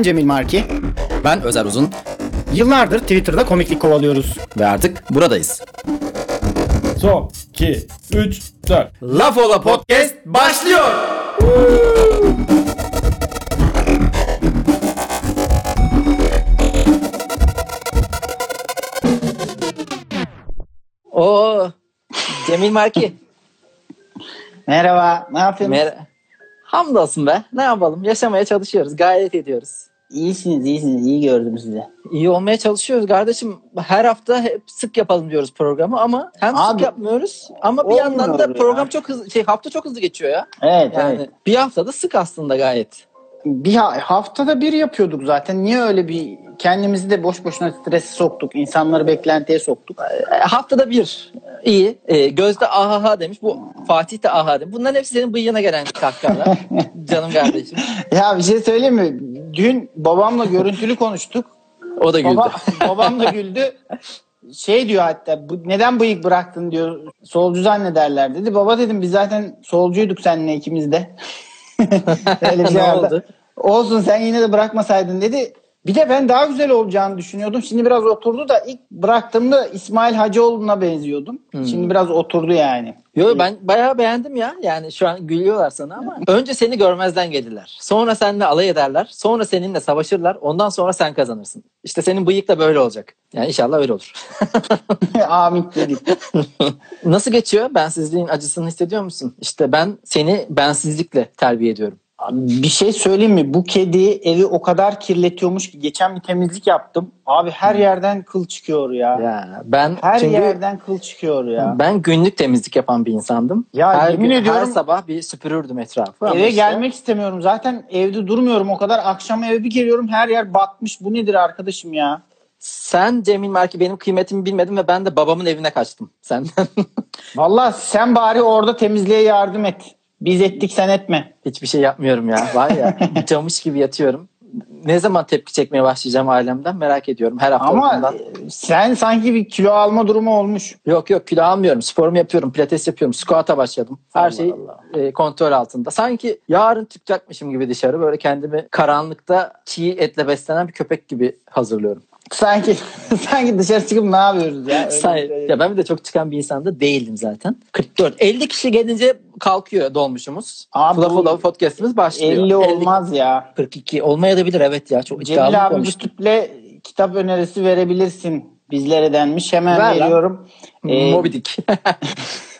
Ben Cemil Marki. Ben Özer Uzun Yıllardır Twitter'da komiklik kovalıyoruz. ve artık buradayız. Son 2 3 4 Laf Ola Podcast başlıyor. Oo. Cemil Marki. Merhaba, ne yapıyorsunuz? Mer Hamdolsun be. Ne yapalım? Yaşamaya çalışıyoruz. Gayret ediyoruz. İyisiniz, iyisiniz. İyi gördüm sizi. İyi olmaya çalışıyoruz kardeşim. Her hafta hep sık yapalım diyoruz programı ama hem Abi, sık yapmıyoruz ama bir yandan da ya. program çok hızlı şey hafta çok hızlı geçiyor ya. Evet, Yani evet. bir haftada sık aslında gayet. Bir ha- haftada bir yapıyorduk zaten. Niye öyle bir kendimizi de boş boşuna strese soktuk, insanları beklentiye soktuk. E, haftada bir. İyi. E, Gözde ahaha demiş. Bu Fatih de aha demiş. Bunların hepsi senin bıyığına gelen kahkahalar. Canım kardeşim. Ya bir şey söyleyeyim mi? Dün babamla görüntülü konuştuk. O da güldü. Baba, babam da güldü. Şey diyor hatta bu, neden bıyık bıraktın diyor. Solcu zannederler dedi. Baba dedim biz zaten solcuyduk seninle ikimiz de. Öyle bir şey oldu? Olsun sen yine de bırakmasaydın dedi. Bir de ben daha güzel olacağını düşünüyordum. Şimdi biraz oturdu da ilk bıraktığımda İsmail Hacıoğlu'na benziyordum. Hmm. Şimdi biraz oturdu yani. Yo ben bayağı beğendim ya. Yani şu an gülüyorlar sana ama önce seni görmezden gelirler. Sonra seninle alay ederler. Sonra seninle savaşırlar. Ondan sonra sen kazanırsın. İşte senin bıyık da böyle olacak. Yani inşallah öyle olur. Amin dedik. Nasıl geçiyor? Bensizliğin acısını hissediyor musun? İşte ben seni bensizlikle terbiye ediyorum. Bir şey söyleyeyim mi? Bu kedi evi o kadar kirletiyormuş ki geçen bir temizlik yaptım. Abi her yerden kıl çıkıyor ya. Ya ben Her çünkü yerden kıl çıkıyor ya. ben günlük temizlik yapan bir insandım. Ya her yemin gün, ediyorum- her sabah bir süpürürdüm etrafı. Eve işte- gelmek istemiyorum. Zaten evde durmuyorum o kadar. Akşam eve bir geliyorum her yer batmış. Bu nedir arkadaşım ya? Sen Cemil Marki benim kıymetimi bilmedin ve ben de babamın evine kaçtım senden. Vallahi sen bari orada temizliğe yardım et. Biz ettik sen etme. Hiçbir şey yapmıyorum ya. Var ya camış gibi yatıyorum. Ne zaman tepki çekmeye başlayacağım ailemden merak ediyorum. Her hafta Ama e, sen sanki bir kilo alma durumu olmuş. Yok yok kilo almıyorum. Sporumu yapıyorum. Pilates yapıyorum. Squat'a başladım. Her Allah şey Allah. e, kontrol altında. Sanki yarın çıkacakmışım gibi dışarı. Böyle kendimi karanlıkta çiğ etle beslenen bir köpek gibi hazırlıyorum. Sanki sanki dışarı çıkıp ne yapıyoruz ya? Öyle Say- şey. ya ben bir de çok çıkan bir insan da değildim zaten. 44. 50 kişi gelince kalkıyor dolmuşumuz. Abi bu Lafı podcast'imiz başlıyor. 50 olmaz ya. 42 olmayabilir evet ya. Çok Cemil abi bu tiple kitap önerisi verebilirsin bizlere denmiş. Hemen Ver lan. veriyorum. Ee, Moby Dick.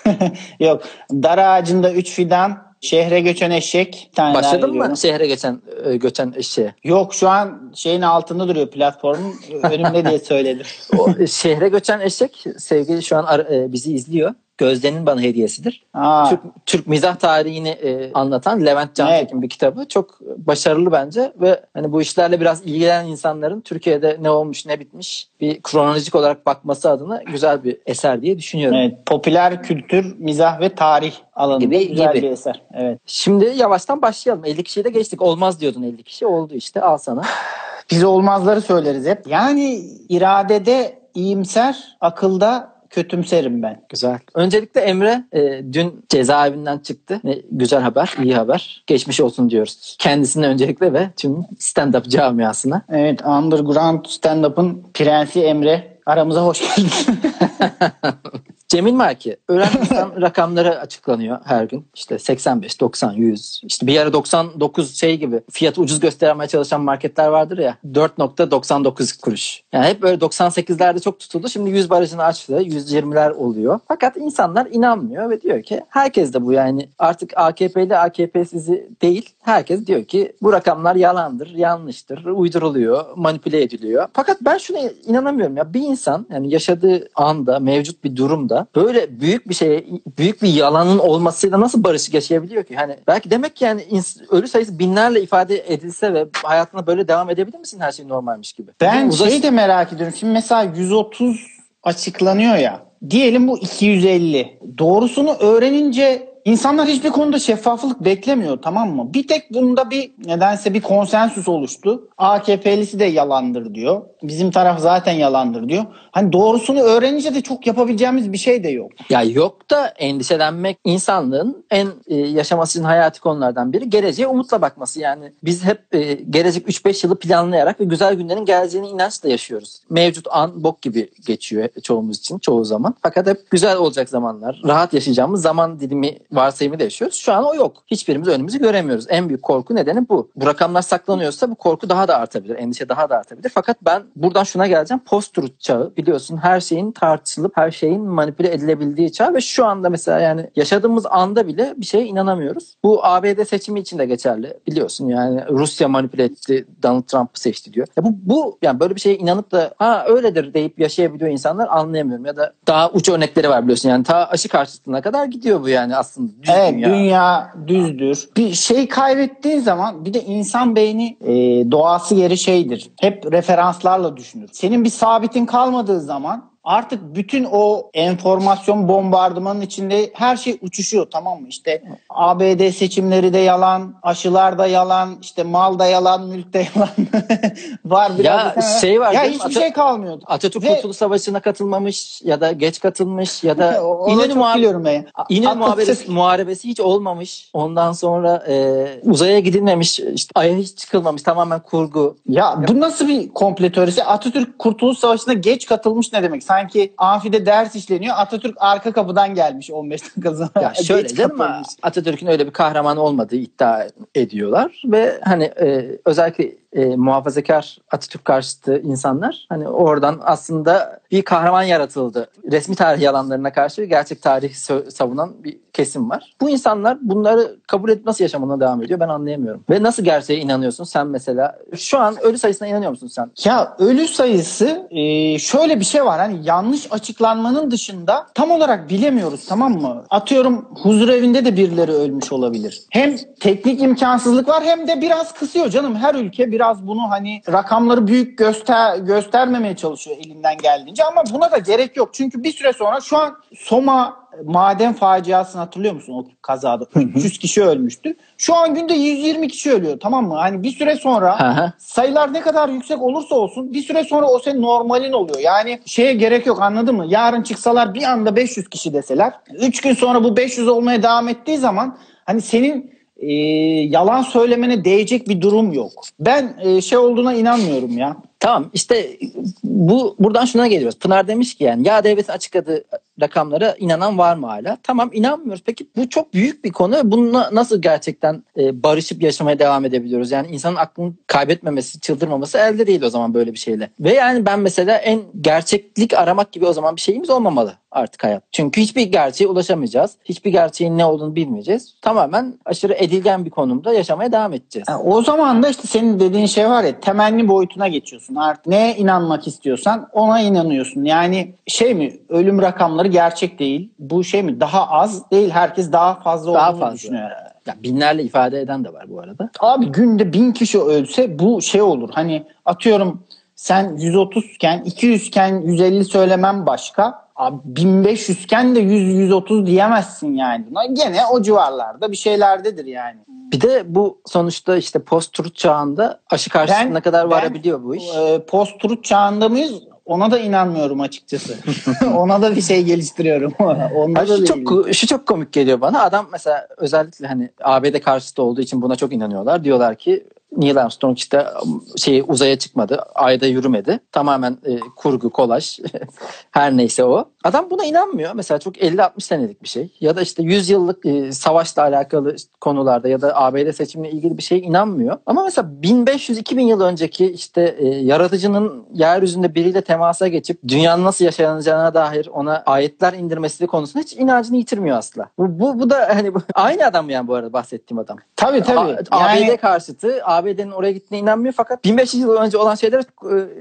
Yok. Dar ağacında 3 fidan, şehre göçen eşek. Başladın mı şehre geçen e, göçen eşeğe? Yok şu an şeyin altında duruyor platformun. Önümde diye söyledim. O e, şehre göçen eşek sevgili şu an ar- e, bizi izliyor. Gözde'nin bana hediyesidir. Aa, Türk, Türk mizah tarihini e, anlatan Levent Cantekin bir kitabı. Çok başarılı bence ve hani bu işlerle biraz ilgilenen insanların Türkiye'de ne olmuş ne bitmiş bir kronolojik olarak bakması adına güzel bir eser diye düşünüyorum. evet, popüler kültür, mizah ve tarih alanında Gibi, güzel gibi. bir eser. Evet. Şimdi yavaştan başlayalım. 50 kişiyi de geçtik. Olmaz diyordun 50 kişi. Oldu işte. Al sana. Biz olmazları söyleriz hep. Yani iradede iyimser, akılda kötümserim ben. Güzel. Öncelikle Emre e, dün cezaevinden çıktı. Ne, güzel haber, iyi haber. Geçmiş olsun diyoruz. Kendisine öncelikle ve tüm stand-up camiasına. Evet, underground stand-up'ın prensi Emre. Aramıza hoş geldin. Cemil Marki, insan rakamları açıklanıyor her gün. İşte 85, 90, 100. İşte bir ara 99 şey gibi fiyatı ucuz göstermeye çalışan marketler vardır ya. 4.99 kuruş. Yani hep böyle 98'lerde çok tutuldu. Şimdi 100 barajını açtı. 120'ler oluyor. Fakat insanlar inanmıyor ve diyor ki herkes de bu yani artık AKP'li AKP'sizi değil. Herkes diyor ki bu rakamlar yalandır, yanlıştır, uyduruluyor, manipüle ediliyor. Fakat ben şuna inanamıyorum ya. Bir insan yani yaşadığı anda, mevcut bir durumda böyle büyük bir şeye, büyük bir yalanın olmasıyla nasıl barışık yaşayabiliyor ki? Hani belki demek ki yani ölü sayısı binlerle ifade edilse ve hayatına böyle devam edebilir misin her şey normalmiş gibi? Ben Uzaş- şey de merak ediyorum. Şimdi mesela 130 açıklanıyor ya. Diyelim bu 250. Doğrusunu öğrenince insanlar hiçbir konuda şeffaflık beklemiyor tamam mı? Bir tek bunda bir nedense bir konsensüs oluştu. AKP'lisi de yalandır diyor. Bizim taraf zaten yalandır diyor. Hani doğrusunu öğrenince de çok yapabileceğimiz bir şey de yok. Ya yok da endişelenmek insanlığın en e, yaşaması için hayati konulardan biri. Geleceğe umutla bakması yani. Biz hep e, gelecek 3-5 yılı planlayarak ve güzel günlerin geleceğine inançla yaşıyoruz. Mevcut an bok gibi geçiyor çoğumuz için çoğu zaman. Fakat hep güzel olacak zamanlar, rahat yaşayacağımız zaman dilimi varsayımı da yaşıyoruz. Şu an o yok. Hiçbirimiz önümüzü göremiyoruz. En büyük korku nedeni bu. Bu rakamlar saklanıyorsa bu korku daha da artabilir. Endişe daha da artabilir. Fakat ben buradan şuna geleceğim. Post-truth çağı biliyorsun her şeyin tartışılıp her şeyin manipüle edilebildiği çağ ve şu anda mesela yani yaşadığımız anda bile bir şeye inanamıyoruz. Bu ABD seçimi için de geçerli biliyorsun yani Rusya manipüle etti Donald Trump'ı seçti diyor. Ya bu, bu yani böyle bir şeye inanıp da ha öyledir deyip yaşayabiliyor insanlar anlayamıyorum ya da daha uç örnekleri var biliyorsun yani ta aşı karşıtına kadar gidiyor bu yani aslında düz Evet dünya. dünya. düzdür. Bir şey kaybettiğin zaman bir de insan beyni e, doğası geri şeydir. Hep referanslarla düşünür. Senin bir sabitin kalmadığı zaman artık bütün o enformasyon bombardımanın içinde her şey uçuşuyor tamam mı? İşte ABD seçimleri de yalan, aşılar da yalan, işte mal da yalan, mülk de yalan. var biraz. Ya şey var Ya hiçbir şey kalmıyordu. Atatürk Ve- Kurtuluş Savaşı'na katılmamış ya da geç katılmış ya da İnönü, çok muhare- biliyorum ben. İnönü muharebesi, muharebesi hiç olmamış. Ondan sonra e, uzaya gidilmemiş, işte Ay'a hiç çıkılmamış. Tamamen kurgu. Ya bu nasıl bir komple teorisi? Atatürk Kurtuluş Savaşı'na geç katılmış ne demek? Sanki amfide ders işleniyor. Atatürk arka kapıdan gelmiş 15 dakika sonra. Ya şöyle canım. Atatürk'ün öyle bir kahraman olmadığı iddia ediyorlar ve hani e, özellikle e, muhafazakar Atatürk karşıtı insanlar hani oradan aslında bir kahraman yaratıldı. Resmi tarih yalanlarına karşı gerçek tarih savunan bir kesim var. Bu insanlar bunları kabul edip nasıl yaşamına devam ediyor ben anlayamıyorum. Ve nasıl gerçeğe inanıyorsun sen mesela? Şu an ölü sayısına inanıyor musun sen? Ya ölü sayısı e, şöyle bir şey var. Hani yanlış açıklanmanın dışında tam olarak bilemiyoruz tamam mı? Atıyorum huzur evinde de birileri ölmüş olabilir. Hem teknik imkansızlık var hem de biraz kısıyor canım. Her ülke biraz bunu hani rakamları büyük göster göstermemeye çalışıyor elinden geldiğince ama buna da gerek yok. Çünkü bir süre sonra şu an Soma maden faciasını hatırlıyor musun o kazada? 300 kişi ölmüştü. Şu an günde 120 kişi ölüyor tamam mı? Hani bir süre sonra sayılar ne kadar yüksek olursa olsun bir süre sonra o senin normalin oluyor. Yani şeye gerek yok anladın mı? Yarın çıksalar bir anda 500 kişi deseler 3 gün sonra bu 500 olmaya devam ettiği zaman hani senin e, yalan söylemene değecek bir durum yok. Ben e, şey olduğuna inanmıyorum ya. Tamam işte bu buradan şuna geliyoruz. Pınar demiş ki yani ya devletin açıkladığı rakamlara inanan var mı hala? Tamam inanmıyoruz. Peki bu çok büyük bir konu. Bununla nasıl gerçekten e, barışıp yaşamaya devam edebiliyoruz? Yani insanın aklını kaybetmemesi, çıldırmaması elde değil o zaman böyle bir şeyle. Ve yani ben mesela en gerçeklik aramak gibi o zaman bir şeyimiz olmamalı artık hayat. Çünkü hiçbir gerçeğe ulaşamayacağız. Hiçbir gerçeğin ne olduğunu bilmeyeceğiz. Tamamen aşırı edilgen bir konumda yaşamaya devam edeceğiz. Yani o zaman da işte senin dediğin şey var ya temenni boyutuna geçiyorsun. Artık neye inanmak istiyorsan ona inanıyorsun. Yani şey mi ölüm rakamları gerçek değil. Bu şey mi daha az değil herkes daha fazla Daha olduğunu fazla. düşünüyor. Ya binlerle ifade eden de var bu arada. Abi günde bin kişi ölse bu şey olur. Hani atıyorum sen 130 iken 200 iken 150 söylemem başka. Abi 1500 iken de 100-130 diyemezsin yani. Buna Gene o civarlarda bir şeylerdedir yani. Bir de bu sonuçta işte post-truth çağında aşı karşısına Ben- kadar ben- varabiliyor bu iş. Ee, Post-truth çağında mıyız? Ona da inanmıyorum açıkçası. Ona da bir şey geliştiriyorum. Onda şu değil. çok şu çok komik geliyor bana. Adam mesela özellikle hani ABD karşıtı olduğu için buna çok inanıyorlar. Diyorlar ki Neil Armstrong işte şey uzaya çıkmadı, ayda yürümedi. Tamamen e, kurgu, kolaj. Her neyse o. Adam buna inanmıyor. Mesela çok 50-60 senelik bir şey. Ya da işte 100 yıllık e, savaşla alakalı konularda ya da ABD seçimle ilgili bir şeye inanmıyor. Ama mesela 1500-2000 yıl önceki işte e, yaratıcının yeryüzünde biriyle temasa geçip dünyanın nasıl yaşanacağına dair ona ayetler indirmesi konusunda hiç inancını yitirmiyor asla. Bu, bu, bu da hani bu- aynı adam yani bu arada bahsettiğim adam. Tabii tabii. A- Yani- ABD karşıtı ABD'nin oraya gittiğine inanmıyor fakat 1500 yıl önce olan şeyler e,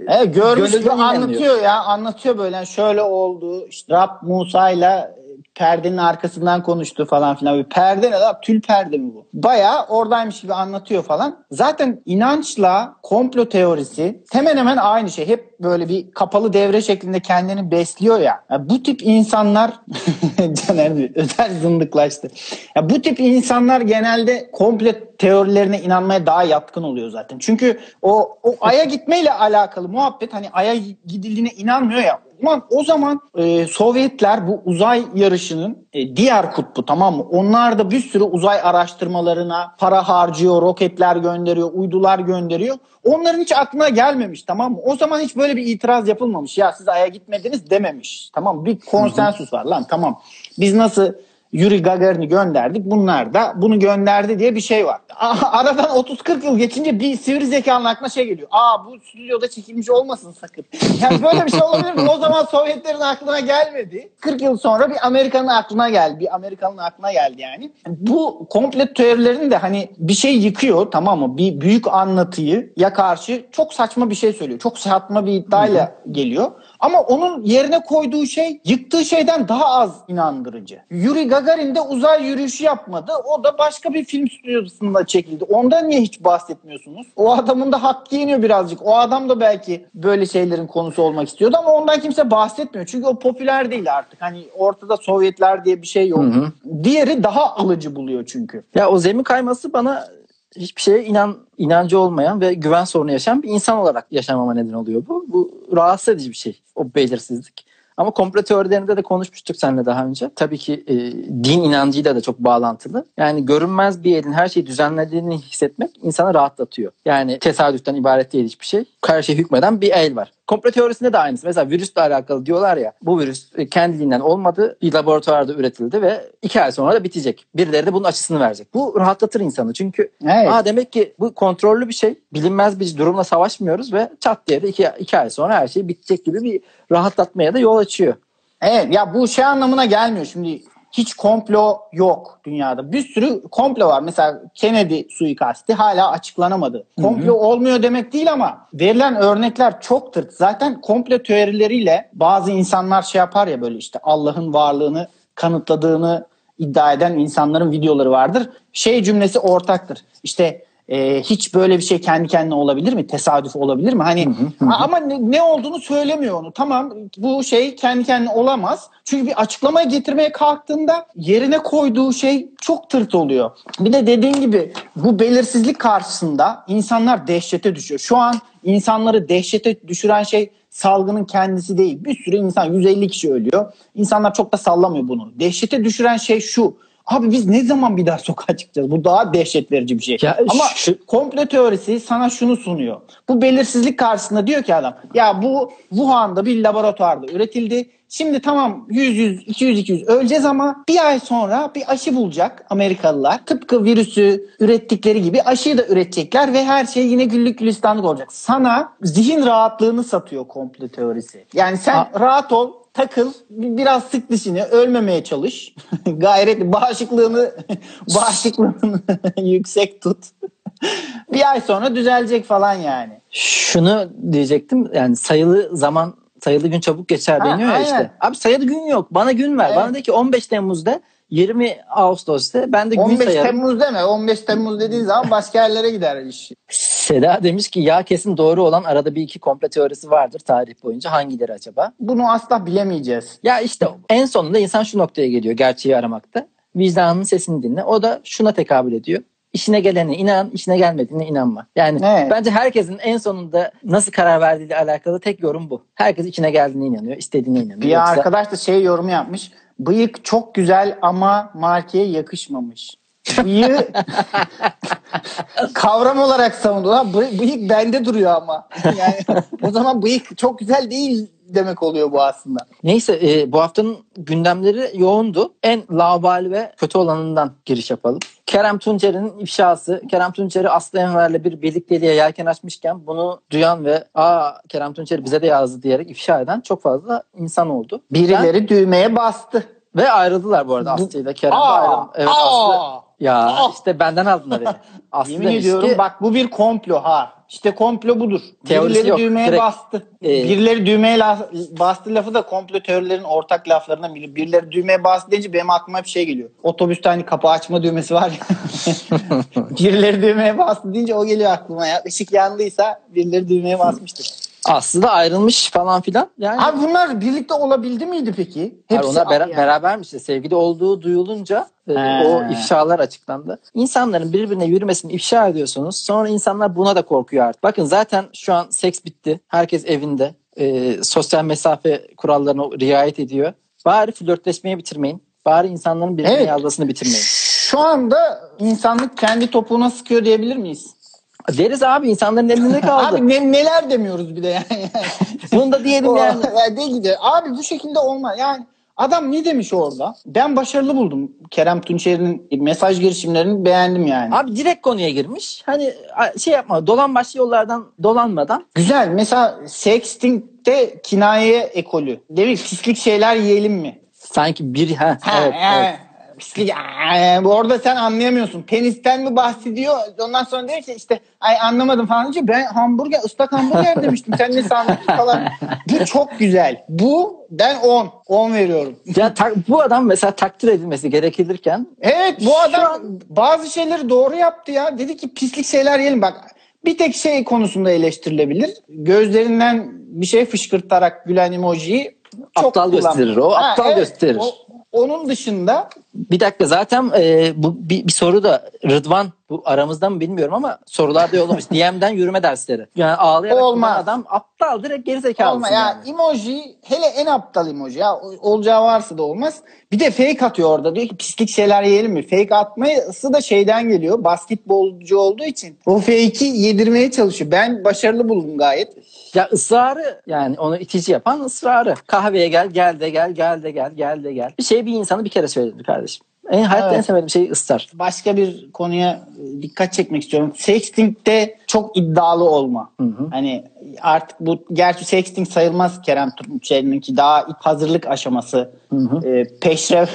Evet, görmüş gibi anlatıyor ya. Anlatıyor böyle şöyle oldu. İşte Rab Musa ile perdenin arkasından konuştu falan filan. Böyle perde ne lan? Tül perde mi bu? Bayağı oradaymış gibi anlatıyor falan. Zaten inançla komplo teorisi hemen hemen aynı şey. Hep böyle bir kapalı devre şeklinde kendini besliyor ya. Ya bu tip insanlar Caner bir özel zındıklaştı. Ya bu tip insanlar genelde komplo teorilerine inanmaya daha yatkın oluyor zaten. Çünkü o, o aya gitmeyle alakalı muhabbet hani aya gidildiğine inanmıyor ya. Ulan o zaman e, Sovyetler bu uzay yarışının e, diğer kutbu tamam mı? Onlar da bir sürü uzay araştırmalarına para harcıyor, roketler gönderiyor, uydular gönderiyor. Onların hiç aklına gelmemiş tamam mı? O zaman hiç böyle bir itiraz yapılmamış. Ya siz aya gitmediniz dememiş. Tamam bir konsensus var lan tamam. Biz nasıl Yuri Gagarin'i gönderdik. Bunlar da bunu gönderdi diye bir şey var. Aradan 30-40 yıl geçince bir sivri zekanın aklına şey geliyor. Aa bu stüdyoda çekilmiş olmasın sakın. Yani böyle bir şey olabilir mi? O zaman Sovyetlerin aklına gelmedi. 40 yıl sonra bir Amerikan'ın aklına geldi. Bir Amerikan'ın aklına geldi yani. Bu komple teorilerin de hani bir şey yıkıyor tamam mı? Bir büyük anlatıyı ya karşı çok saçma bir şey söylüyor. Çok saçma bir iddiayla geliyor. Ama onun yerine koyduğu şey yıktığı şeyden daha az inandırıcı. Yuri Gagarin de uzay yürüyüşü yapmadı. O da başka bir film stüdyosunda çekildi. Ondan niye hiç bahsetmiyorsunuz? O adamın da hakkı yeniyor birazcık. O adam da belki böyle şeylerin konusu olmak istiyordu ama ondan kimse bahsetmiyor. Çünkü o popüler değil artık. Hani ortada Sovyetler diye bir şey yok. Hı hı. Diğeri daha alıcı buluyor çünkü. Ya o zemin kayması bana hiçbir şeye inan inancı olmayan ve güven sorunu yaşayan bir insan olarak yaşamama neden oluyor bu. Bu rahatsız edici bir şey. O belirsizlik. Ama komplo teorilerinde de konuşmuştuk seninle daha önce. Tabii ki e, din inancıyla da çok bağlantılı. Yani görünmez bir elin her şeyi düzenlediğini hissetmek insanı rahatlatıyor. Yani tesadüften ibaret değil hiçbir şey. Her şey hükmeden bir el var. Komplo teorisinde de aynısı. Mesela virüsle alakalı diyorlar ya bu virüs kendiliğinden olmadı. Bir laboratuvarda üretildi ve iki ay sonra da bitecek. Birileri de bunun açısını verecek. Bu rahatlatır insanı. Çünkü evet. aa demek ki bu kontrollü bir şey. Bilinmez bir durumla savaşmıyoruz ve çat diye de iki, iki ay sonra her şey bitecek gibi bir rahatlatmaya da yol açıyor. Evet ya bu şey anlamına gelmiyor. Şimdi hiç komplo yok dünyada. Bir sürü komplo var. Mesela Kennedy suikasti hala açıklanamadı. Komplo hı hı. olmuyor demek değil ama verilen örnekler çok tırt. Zaten komplo teorileriyle bazı insanlar şey yapar ya böyle işte Allah'ın varlığını kanıtladığını iddia eden insanların videoları vardır. Şey cümlesi ortaktır. İşte e, hiç böyle bir şey kendi kendine olabilir mi? Tesadüf olabilir mi? Hani hı hı hı. ama ne, ne olduğunu söylemiyor onu. Tamam bu şey kendi kendine olamaz. Çünkü bir açıklamaya getirmeye kalktığında yerine koyduğu şey çok tırt oluyor. Bir de dediğin gibi bu belirsizlik karşısında insanlar dehşete düşüyor. Şu an insanları dehşete düşüren şey salgının kendisi değil. Bir sürü insan 150 kişi ölüyor. İnsanlar çok da sallamıyor bunu. Dehşete düşüren şey şu Abi biz ne zaman bir daha sokağa çıkacağız? Bu daha dehşet verici bir şey. Ya Ama şu... komplo teorisi sana şunu sunuyor. Bu belirsizlik karşısında diyor ki adam ya bu Wuhan'da bir laboratuvarda üretildi. Şimdi tamam 100 100 200 200 öleceğiz ama bir ay sonra bir aşı bulacak Amerikalılar. Tıpkı virüsü ürettikleri gibi aşıyı da üretecekler ve her şey yine güllük gülistanlık olacak. Sana zihin rahatlığını satıyor komplo teorisi. Yani sen ha. rahat ol takıl, biraz sık dişini, ölmemeye çalış. Gayret bağışıklığını bağışıklığını yüksek tut. bir ay sonra düzelecek falan yani. Şunu diyecektim yani sayılı zaman sayılı gün çabuk geçer deniyor ya işte. Abi sayılı gün yok. Bana gün ver. Evet. Bana de ki 15 Temmuz'da 20 Ağustos'ta ben de gün 15 sayarım. 15 Temmuz deme. 15 Temmuz dediğin zaman başka yerlere gider iş. Seda demiş ki ya kesin doğru olan arada bir iki komple teorisi vardır tarih boyunca. Hangileri acaba? Bunu asla bilemeyeceğiz. Ya işte en sonunda insan şu noktaya geliyor gerçeği aramakta. Vicdanının sesini dinle. O da şuna tekabül ediyor. İşine gelene inan, işine gelmediğine inanma. Yani evet. bence herkesin en sonunda nasıl karar verdiğiyle alakalı tek yorum bu. Herkes içine geldiğine inanıyor, istediğine inanıyor. Bir Yoksa... arkadaş da şey yorum yapmış. Bıyık çok güzel ama markeye yakışmamış. Kavram olarak savundu. Ha, bıyık bende duruyor ama. Yani o zaman bıyık çok güzel değil demek oluyor bu aslında. Neyse e, bu haftanın gündemleri yoğundu. En laubali ve kötü olanından giriş yapalım. Kerem Tuncer'in ifşası. Kerem Tuncer'i Aslı Enver'le bir birlikteliğe yelken açmışken bunu duyan ve aa Kerem Tuncer bize de yazdı diyerek ifşa eden çok fazla insan oldu. Birileri ben... düğmeye bastı. Ve ayrıldılar bu arada Aslı ile Kerem aa, ayrıldı. Evet aa. Aslı Ya Ah! işte benden aldın haberi. Aslı Yemin ediyorum bak bu bir komplo ha. İşte komplo budur. Teorisi Birileri yok, düğmeye direkt. bastı. Ee, Birileri düğmeye la- bastı lafı da komplo teorilerin ortak laflarından biri. Birileri düğmeye bastı deyince benim aklıma bir şey geliyor. Otobüste hani kapı açma düğmesi var ya. birileri düğmeye bastı deyince o geliyor aklıma ya. Işık yandıysa birileri düğmeye basmıştır. Aslı da ayrılmış falan filan. Yani Abi bunlar birlikte olabildi miydi peki? Hayır, onlar bera- yani. berabermiş. işte. Sevgili olduğu duyulunca e, o ifşalar açıklandı. İnsanların birbirine yürümesini ifşa ediyorsunuz. Sonra insanlar buna da korkuyor artık. Bakın zaten şu an seks bitti. Herkes evinde. E, sosyal mesafe kurallarına riayet ediyor. Bari flörtleşmeyi bitirmeyin. Bari insanların birbirine Evet. yazmasını bitirmeyin. Şu anda insanlık kendi topuğuna sıkıyor diyebilir miyiz? Deriz abi insanların elinde kaldı. Abi ne, neler demiyoruz bir de yani. Bunu da diyelim yani. ya de gidiyor. Abi bu şekilde olmaz. Yani adam ne demiş orada? Ben başarılı buldum. Kerem Tunçer'in mesaj girişimlerini beğendim yani. Abi direkt konuya girmiş. Hani şey yapma dolan başlı yollardan dolanmadan Güzel. Mesela sexting'de kinayeye ekolü. Demiş pislik şeyler yiyelim mi? sanki bir ha, Ha, evet, evet. Pislik, aa, bu orada sen anlayamıyorsun. Penisten mi bahsediyor? Ondan sonra diyor ki işte ay anlamadım falan deyince ben hamburger, ıslak hamburger demiştim. Sen ne sandın falan. Bu çok güzel. Bu ben 10. 10 veriyorum. Ya ta- bu adam mesela takdir edilmesi gerekilirken Evet bu adam an- bazı şeyleri doğru yaptı ya. Dedi ki pislik şeyler yiyelim. Bak bir tek şey konusunda eleştirilebilir. Gözlerinden bir şey fışkırtarak gülen emojiyi çok Aptal kullan- gösterir o, aptal gösterir. o- onun dışında bir dakika zaten e, bu bir, bir soru da Rıdvan bu aramızda mı bilmiyorum ama sorularda yollamış. DM'den yürüme dersleri. Yani ağlayarak Olmaz. adam aptal direkt gerizekalısın olma yani. ya emoji hele en aptal emoji ya olacağı varsa da olmaz. Bir de fake atıyor orada diyor ki pislik şeyler yiyelim mi? Fake atması da şeyden geliyor. Basketbolcu olduğu için o fake'i yedirmeye çalışıyor. Ben başarılı buldum gayet. Ya ısrarı yani onu itici yapan ısrarı. Kahveye gel gel de gel gel de gel gel de gel. Bir şey bir insanı bir kere söyledi kardeşim. En hayatta Evet. en sevmediğim şey ısrar. başka bir konuya e, dikkat çekmek istiyorum. Sexting'de çok iddialı olma. Hani artık bu gerçi sexting sayılmaz Kerem Tunçeri'ninki daha ilk hazırlık aşaması. E, peşref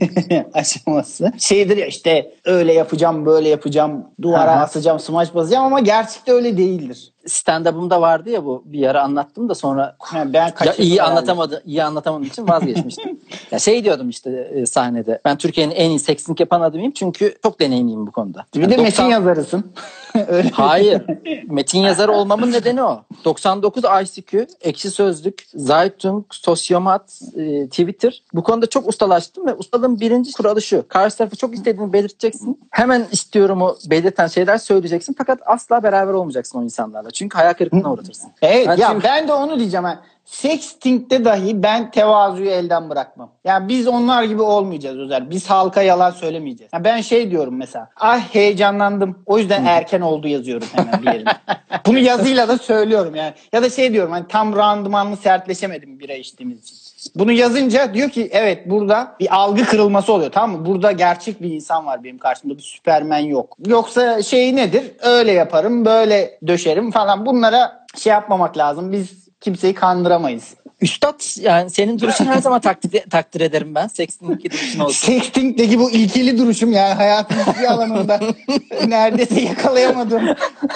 aşaması. Şeydir ya işte öyle yapacağım böyle yapacağım duvara Aha. asacağım smaç basacağım ama gerçekte öyle değildir. Stand-up'ımda vardı ya bu bir ara anlattım da sonra Yani ben ya iyi herhalde. anlatamadı, iyi anlatamadığım için vazgeçmiştim. ya şey diyordum işte e, sahnede. Ben Türkiye'nin en iyi sexting yapan adamıyım çünkü çok deneyimliyim bu konuda. Bir Yani de 90 metin yazarısın. Hayır. Metin yazarı olmamın nedeni o. 99 ICQ, Ekşi Sözlük, Zaytung, Sosyomat, e, Twitter. Bu konuda çok ustalaştım ve ustalığın birinci kuralı şu. Karşı tarafı çok istediğini belirteceksin. Hemen istiyorumu belirten şeyler söyleyeceksin. Fakat asla beraber olmayacaksın o insanlarla. Çünkü hayal kırıklığına uğratırsın. Evet Ben ya çünkü- ben de onu diyeceğim. Yani Sexting'de dahi ben tevazuyu elden bırakmam. Yani biz onlar gibi olmayacağız Özer. Biz halka yalan söylemeyeceğiz. Yani ben şey diyorum mesela. Ah heyecanlandım. O yüzden erken oldu yazıyorum hemen bir yerine. Bunu yazıyla da söylüyorum yani. Ya da şey diyorum hani tam randımanlı sertleşemedim bira içtiğimiz için. Bunu yazınca diyor ki evet burada bir algı kırılması oluyor tamam mı? Burada gerçek bir insan var benim karşımda bir süpermen yok. Yoksa şey nedir? Öyle yaparım böyle döşerim falan bunlara şey yapmamak lazım. Biz kimseyi kandıramayız. Üstad yani senin duruşun her zaman takdir, takdir ederim ben. Sexting'deki duruşun olsun. Sexting'deki bu ilkeli duruşum yani hayatın hiçbir alanında neredeyse yakalayamadığım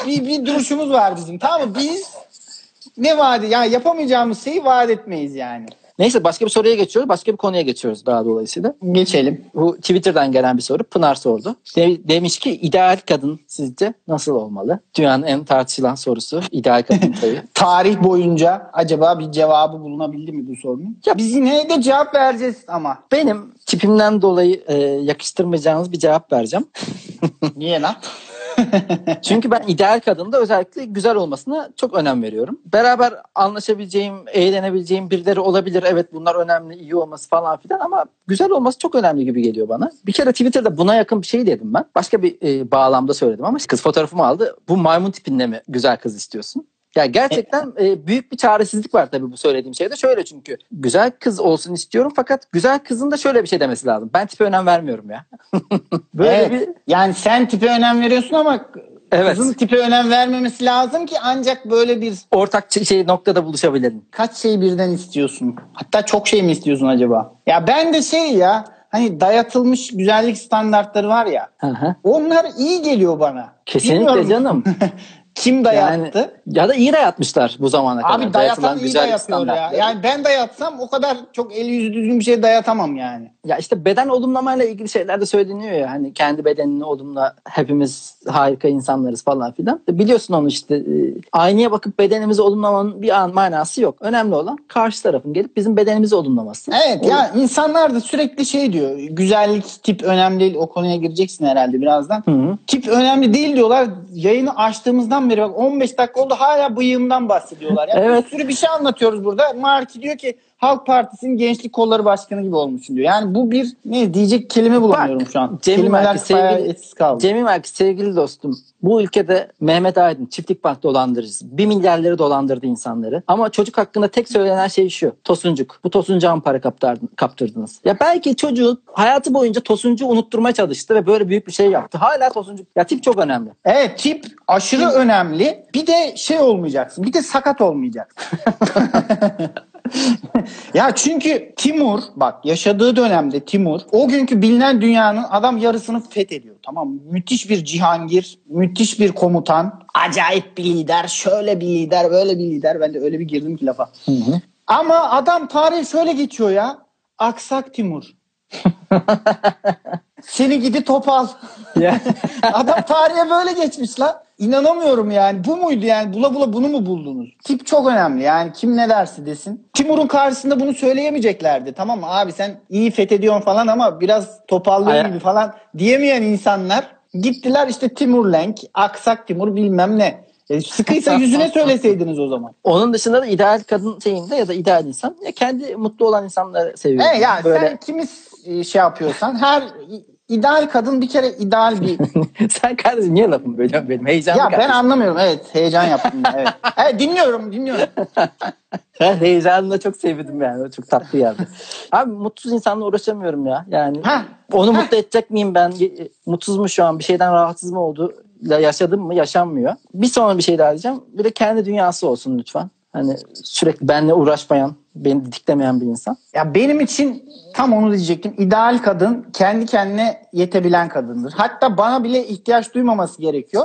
bir, bir duruşumuz var bizim. Tamam mı? Biz ne vaat yani yapamayacağımız şeyi vaat etmeyiz yani. Neyse başka bir soruya geçiyoruz. Başka bir konuya geçiyoruz daha dolayısıyla. Geçelim. Bu Twitter'dan gelen bir soru. Pınar sordu. De- demiş ki ideal kadın sizce nasıl olmalı? Dünyanın en tartışılan sorusu. ideal kadın tabii. Tarih boyunca acaba bir cevabı bulunabildi mi bu sorunun? Ya biz yine de cevap vereceğiz ama. Benim tipimden dolayı e, yakıştırmayacağınız bir cevap vereceğim. Niye lan? Çünkü ben ideal kadında özellikle güzel olmasına çok önem veriyorum. Beraber anlaşabileceğim, eğlenebileceğim birileri olabilir. Evet bunlar önemli, iyi olması falan filan ama güzel olması çok önemli gibi geliyor bana. Bir kere Twitter'da buna yakın bir şey dedim ben. Başka bir e, bağlamda söyledim ama kız fotoğrafımı aldı. Bu maymun tipinde mi güzel kız istiyorsun? Ya gerçekten e, büyük bir çaresizlik var tabii bu söylediğim şeyde. Şöyle çünkü güzel kız olsun istiyorum fakat güzel kızın da şöyle bir şey demesi lazım. Ben tipe önem vermiyorum ya. Böyle evet. bir Yani sen tipe önem veriyorsun ama Evet. kızın tipe önem vermemesi lazım ki ancak böyle bir ortak şey noktada buluşabilelim. kaç şey birden istiyorsun? Hatta çok şey mi istiyorsun acaba? Ya ben de şey ya hani dayatılmış güzellik standartları var ya. Hı hı. Onlar iyi geliyor bana. Kesinlikle Bilmiyorum canım. Kim dayattı? Yani, ya da iyi dayatmışlar bu zamana kadar. Abi dayatan iyi dayatıyor ya. Yani ben dayatsam o kadar çok eli yüzü düzgün bir şey dayatamam yani. Ya işte beden olumlamayla ilgili şeyler de söyleniyor ya. Hani kendi bedenini olumla hepimiz harika insanlarız falan filan. Biliyorsun onu işte e, aynaya bakıp bedenimizi olumlamanın bir an manası yok. Önemli olan karşı tarafın gelip bizim bedenimizi olumlaması. Evet O- ya insanlar da sürekli şey diyor. Güzellik tip önemli değil. O konuya gireceksin herhalde birazdan. Hı hı. Tip önemli değil diyorlar. Yayını açtığımızdan beri bak 15 dakika oldu hala bıyığımdan bahsediyorlar. Ya Evet. Bir sürü bir şey anlatıyoruz burada. Marki diyor ki Halk Partisi'nin gençlik kolları başkanı gibi olmuşsun diyor. Yani bu bir ne diyecek kelime bulamıyorum şu an. Cemil Kelimeler sevgili, etsiz kaldı. Cemil Merkez sevgili dostum bu ülkede Mehmet Aydın çiftlik bank dolandırıcısı. Bir milyarları dolandırdı insanları. Ama çocuk hakkında tek söylenen şey şu. Tosuncuk. Bu tosuncuğa mı para kaptırdınız? Ya belki çocuğu hayatı boyunca tosuncu unutturmaya çalıştı ve böyle büyük bir şey yaptı. Hala tosuncuk. Ya tip çok önemli. Evet tip aşırı önemli. Bir de şey olmayacaksın. Bir de sakat olmayacaksın. ya çünkü Timur bak yaşadığı dönemde Timur o günkü bilinen dünyanın adam yarısını fethediyor. Tamam müthiş bir cihangir, müthiş bir komutan, acayip bir lider, şöyle bir lider, böyle bir lider. Ben de öyle bir girdim ki lafa. Ama adam tarihi şöyle geçiyor ya. Aksak Timur. Seni gidi topal. Adam tarihe böyle geçmiş lan. İnanamıyorum yani. Bu muydu yani? Bula bula bunu mu buldunuz? Tip çok önemli yani. Kim ne dersi desin. Timur'un karşısında bunu söyleyemeyeceklerdi. Tamam mı abi sen iyi fethediyorsun falan ama biraz topallığın Aya- gibi falan diyemeyen insanlar gittiler işte Timur Lenk, Aksak Timur bilmem ne. E, sıkıysa yüzüne söyleseydiniz o zaman. Onun dışında da ideal kadın şeyinde ya da ideal insan ya kendi mutlu olan insanları seviyor. He ya Böyle sen kimi e, şey yapıyorsan her ideal kadın bir kere ideal bir sen kardeşim niye lafımı bölüyorsun benim heyecanlı Ya ben kardeşim. anlamıyorum. Evet heyecan yaptım. Evet. evet dinliyorum dinliyorum. Ben heyecanını çok sevdim yani. O Çok tatlı geldi. Abi mutsuz insanla uğraşamıyorum ya. Yani Ha. onu mutlu edecek miyim ben? E, Mutsuz mu şu an? Bir şeyden rahatsız mı oldu? Ya yaşadım mı? Yaşanmıyor. Bir sonra bir şey daha diyeceğim. Bir de kendi dünyası olsun lütfen. Hani sürekli benimle uğraşmayan, beni didiklemeyen bir insan. Ya benim için tam onu diyecektim. İdeal kadın kendi kendine yetebilen kadındır. Hatta bana bile ihtiyaç duymaması gerekiyor.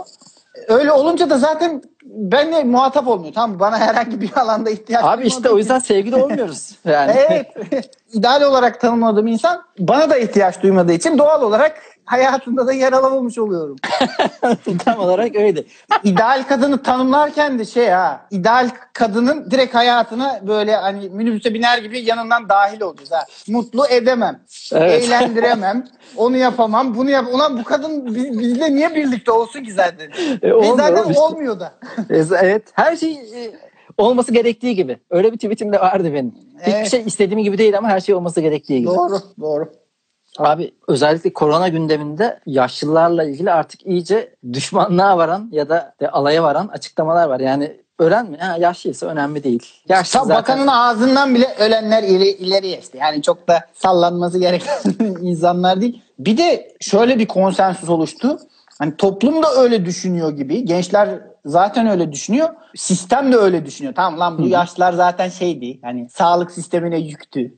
Öyle olunca da zaten benle muhatap olmuyor. Tamam? Bana herhangi bir alanda ihtiyaç Abi işte o yüzden sevgili olmuyoruz. Yani. Evet. İdeal olarak tanımladığım insan bana da ihtiyaç duymadığı için doğal olarak hayatında da yer alamamış oluyorum. Tam olarak öyle. İdeal kadını tanımlarken de şey ha. ideal kadının direkt hayatına böyle hani minibüse biner gibi yanından dahil olacağız ha. Mutlu edemem. Evet. Eğlendiremem. Onu yapamam. Bunu yap. Ulan bu kadın bi- bizle niye birlikte olsun ki zaten? E, olmuyor zaten işte. olmuyor da. Evet. Her şey e, olması gerektiği gibi. Öyle bir tweetim de vardı benim. Hiçbir Evet. şey istediğim gibi değil ama her şey olması gerektiği gibi. Doğru. Doğru. Abi özellikle korona gündeminde yaşlılarla ilgili artık iyice düşmanlığa varan ya da de alaya varan açıklamalar var. Yani ölen mi? Ha, yaşlıysa önemli değil. Yaşlı Tam zaten. bakanın ağzından bile ölenler ileri, ileri geçti. Yani çok da sallanması gereken insanlar değil. Bir de şöyle bir konsensus oluştu. Hani toplum da öyle düşünüyor gibi. Gençler zaten öyle düşünüyor. Sistem de öyle düşünüyor. Tamam lan bu yaşlılar zaten şeydi. Hani sağlık sistemine yüktü.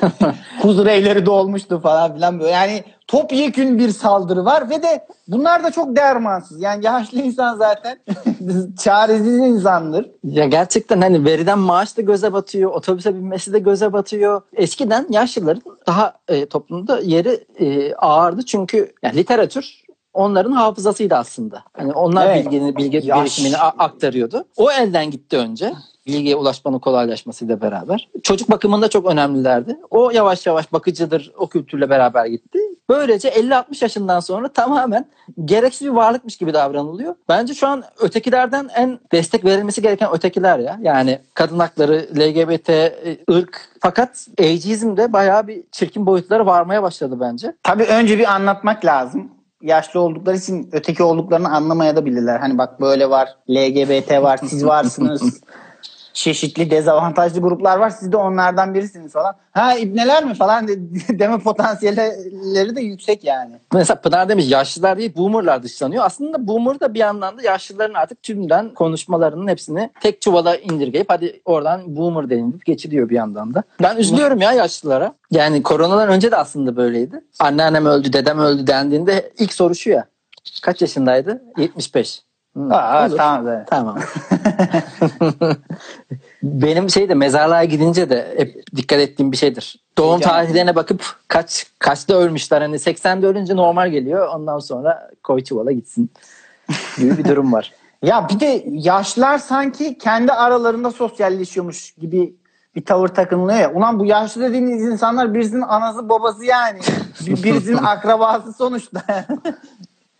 Huzur evleri dolmuştu falan filan böyle. Yani topyekün bir saldırı var ve de bunlar da çok dermansız. Yani yaşlı insan zaten çaresiz insandır. Ya gerçekten hani veriden maaş da göze batıyor, otobüse binmesi de göze batıyor. Eskiden yaşlıların daha e, toplumda yeri e, ağırdı çünkü yani literatür onların hafızasıydı aslında. Hani onlar Evet. bilgini, bilgi birikimini aktarıyordu. O elden gitti önce. Bilgiye ulaşmanın kolaylaşmasıyla beraber. Çocuk bakımında çok önemlilerdi. O yavaş yavaş bakıcıdır o kültürle beraber gitti. Böylece 50-60 yaşından sonra tamamen gereksiz bir varlıkmış gibi davranılıyor. Bence şu an ötekilerden en destek verilmesi gereken ötekiler ya. Yani kadın hakları, LGBT, e, ırk. Fakat ageizm de bayağı bir çirkin boyutlara varmaya başladı bence. Tabii önce bir anlatmak lazım. Yaşlı oldukları için öteki olduklarını anlamaya da bilirler. Hani bak böyle var, LGBT var, siz varsınız. çeşitli dezavantajlı gruplar var. Siz de onlardan birisiniz falan. Ha ibneler mi falan de- deme potansiyelleri de yüksek yani. Mesela Pınar demiş yaşlılar değil boomerlar dışlanıyor. Aslında boomer da bir yandan da yaşlıların artık tümden konuşmalarının hepsini tek çuvala indirgeyip hadi oradan boomer denilip geçiliyor bir yandan da. Ben üzülüyorum ya yaşlılara. Yani koronadan önce de aslında böyleydi. Anneannem öldü, dedem öldü dendiğinde ilk soru şu ya. Kaç yaşındaydı? 75. Hı, Aa, olur. tamam evet. Tamam. Benim şey de mezarlığa gidince de hep dikkat ettiğim bir şeydir. Doğum Yani- tarihlerine bakıp kaç kaçta ölmüşler. Hani 80'de ölünce normal geliyor. Ondan sonra koy çuvala gitsin gibi bir durum var. Ya bir de yaşlılar sanki kendi aralarında sosyalleşiyormuş gibi bir tavır takınılıyor ya. Ulan bu yaşlı dediğiniz insanlar birisinin anası babası yani. Bir- birisinin akrabası sonuçta.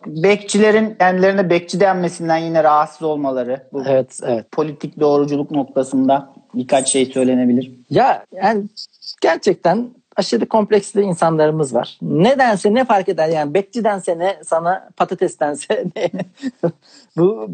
Bekçilerin kendilerine bekçi denmesinden yine rahatsız olmaları. Bu Evet, evet. politik doğruculuk noktasında birkaç şey söylenebilir. Ya yani gerçekten aşırı kompleksli insanlarımız var. Nedense ne fark eder yani bekçidense ne sana patatestense ne. bu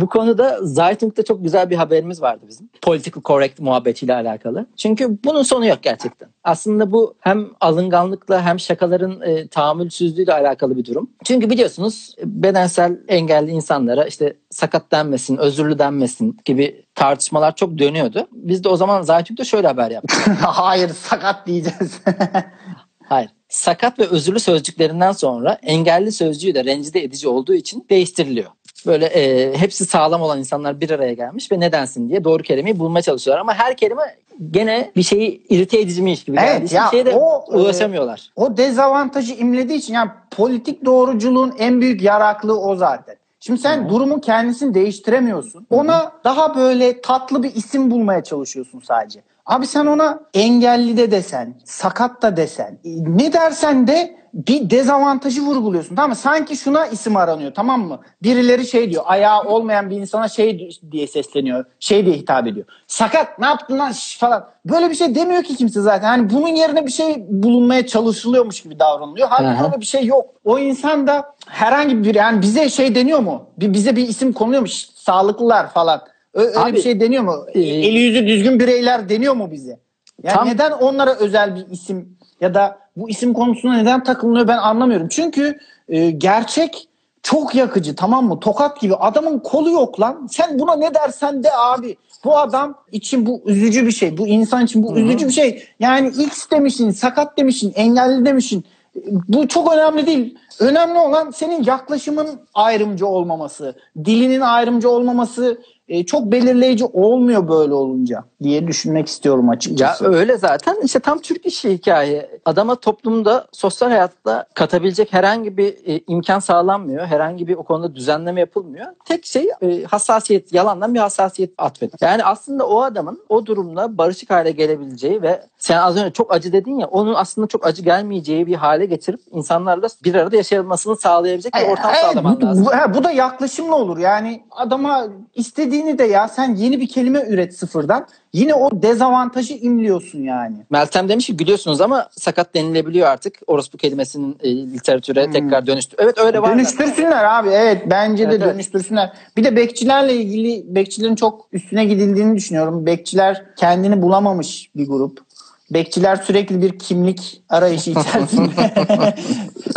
bu konuda Zaytung'da çok güzel bir haberimiz vardı bizim. Political correct muhabbetiyle alakalı. Çünkü bunun sonu yok gerçekten. Aslında bu hem alınganlıkla hem şakaların e, tahammülsüzlüğüyle alakalı bir durum. Çünkü biliyorsunuz bedensel engelli insanlara işte sakat denmesin, özürlü denmesin gibi tartışmalar çok dönüyordu. Biz de o zaman Zaytung'da şöyle haber yaptık. Hayır sakat diyeceğiz. Hayır. Sakat ve özürlü sözcüklerinden sonra engelli sözcüğü de rencide edici olduğu için değiştiriliyor. Böyle e, hepsi sağlam olan insanlar bir araya gelmiş ve nedensin diye doğru kelimeyi bulmaya çalışıyorlar. Ama her kelime gene bir şeyi irite ediciymiş gibi Evet geldiği için ya, şeye de o, e, ulaşamıyorlar. o dezavantajı imlediği için yani politik doğruculuğun en büyük yaraklığı o zaten. Şimdi sen durumun kendisini değiştiremiyorsun. Ona daha böyle tatlı bir isim bulmaya çalışıyorsun sadece. Abi sen ona engelli de desen, sakat da desen, e, ne dersen de bir dezavantajı vurguluyorsun. Tamam mı? Sanki şuna isim aranıyor tamam mı? Birileri şey diyor, ayağı olmayan bir insana şey diye sesleniyor, şey diye hitap ediyor. Sakat ne yaptın lan Şş, falan. Böyle bir şey demiyor ki kimse zaten. Hani bunun yerine bir şey bulunmaya çalışılıyormuş gibi davranılıyor. Halbuki öyle bir şey yok. O insan da herhangi bir yani bize şey deniyor mu? Bir, bize bir isim konuluyor mu? Şş, Sağlıklılar falan. Öyle Abi, bir şey deniyor mu? e, Eli yüzü düzgün bireyler deniyor mu bize? Yani Tam- neden onlara özel bir isim ya da bu isim konusuna neden takılınıyor ben anlamıyorum. Çünkü e, gerçek çok yakıcı tamam mı? Tokat gibi adamın kolu yok lan. Sen buna ne dersen de abi. Bu adam için bu üzücü bir şey. Bu insan için bu üzücü bir şey. Yani X demişsin, sakat demişsin, engelli demişsin. Bu çok önemli değil. Önemli olan senin yaklaşımın ayrımcı olmaması, dilinin ayrımcı olmaması e, çok belirleyici olmuyor böyle olunca diye düşünmek istiyorum Ya açıkçası. öyle zaten işte tam Türk işi hikaye. Adama toplumda sosyal hayatta katabilecek herhangi bir e, imkan sağlanmıyor. Herhangi bir o konuda düzenleme yapılmıyor. Tek şey e, hassasiyet, yalandan bir hassasiyet atfet. Yani aslında o adamın o durumda barışık hale gelebileceği ve sen az önce çok acı dedin ya onun aslında çok acı gelmeyeceği bir hale getirip insanlarla bir arada yaşamasını sağlayabilecek bir ortam Evet, sağlaman bu, lazım. Bu, he, bu da yaklaşımla olur. Yani adama istediğini de ya sen yeni bir kelime üret sıfırdan. Yine o dezavantajı imliyorsun yani. Meltem demiş ki gülüyorsunuz ama sakat denilebiliyor artık. Orospu kelimesinin e, literatüre tekrar dönüştü. Evet öyle var. Dönüştürsünler abi. Evet bence Evet, de evet. dönüştürsünler. Bir de bekçilerle ilgili bekçilerin çok üstüne gidildiğini düşünüyorum. Bekçiler kendini bulamamış bir grup. Bekçiler sürekli bir kimlik arayışı içerisinde.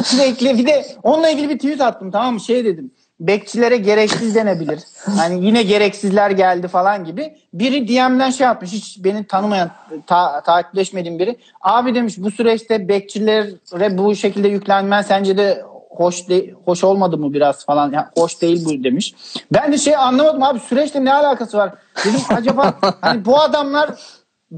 sürekli bir de onunla ilgili bir tweet attım tamam mı? Şey dedim. Bekçilere gereksiz denebilir. Hani yine gereksizler geldi falan gibi. Biri DM'den şey yapmış. Hiç beni tanımayan, ta- takipleşmediğim biri. Abi demiş bu süreçte bekçilere bu şekilde yüklenmen sence de hoş de- hoş olmadı mı biraz falan. Ya, hoş değil bu demiş. Ben de şey anlamadım abi süreçte ne alakası var? Dedim acaba hani bu adamlar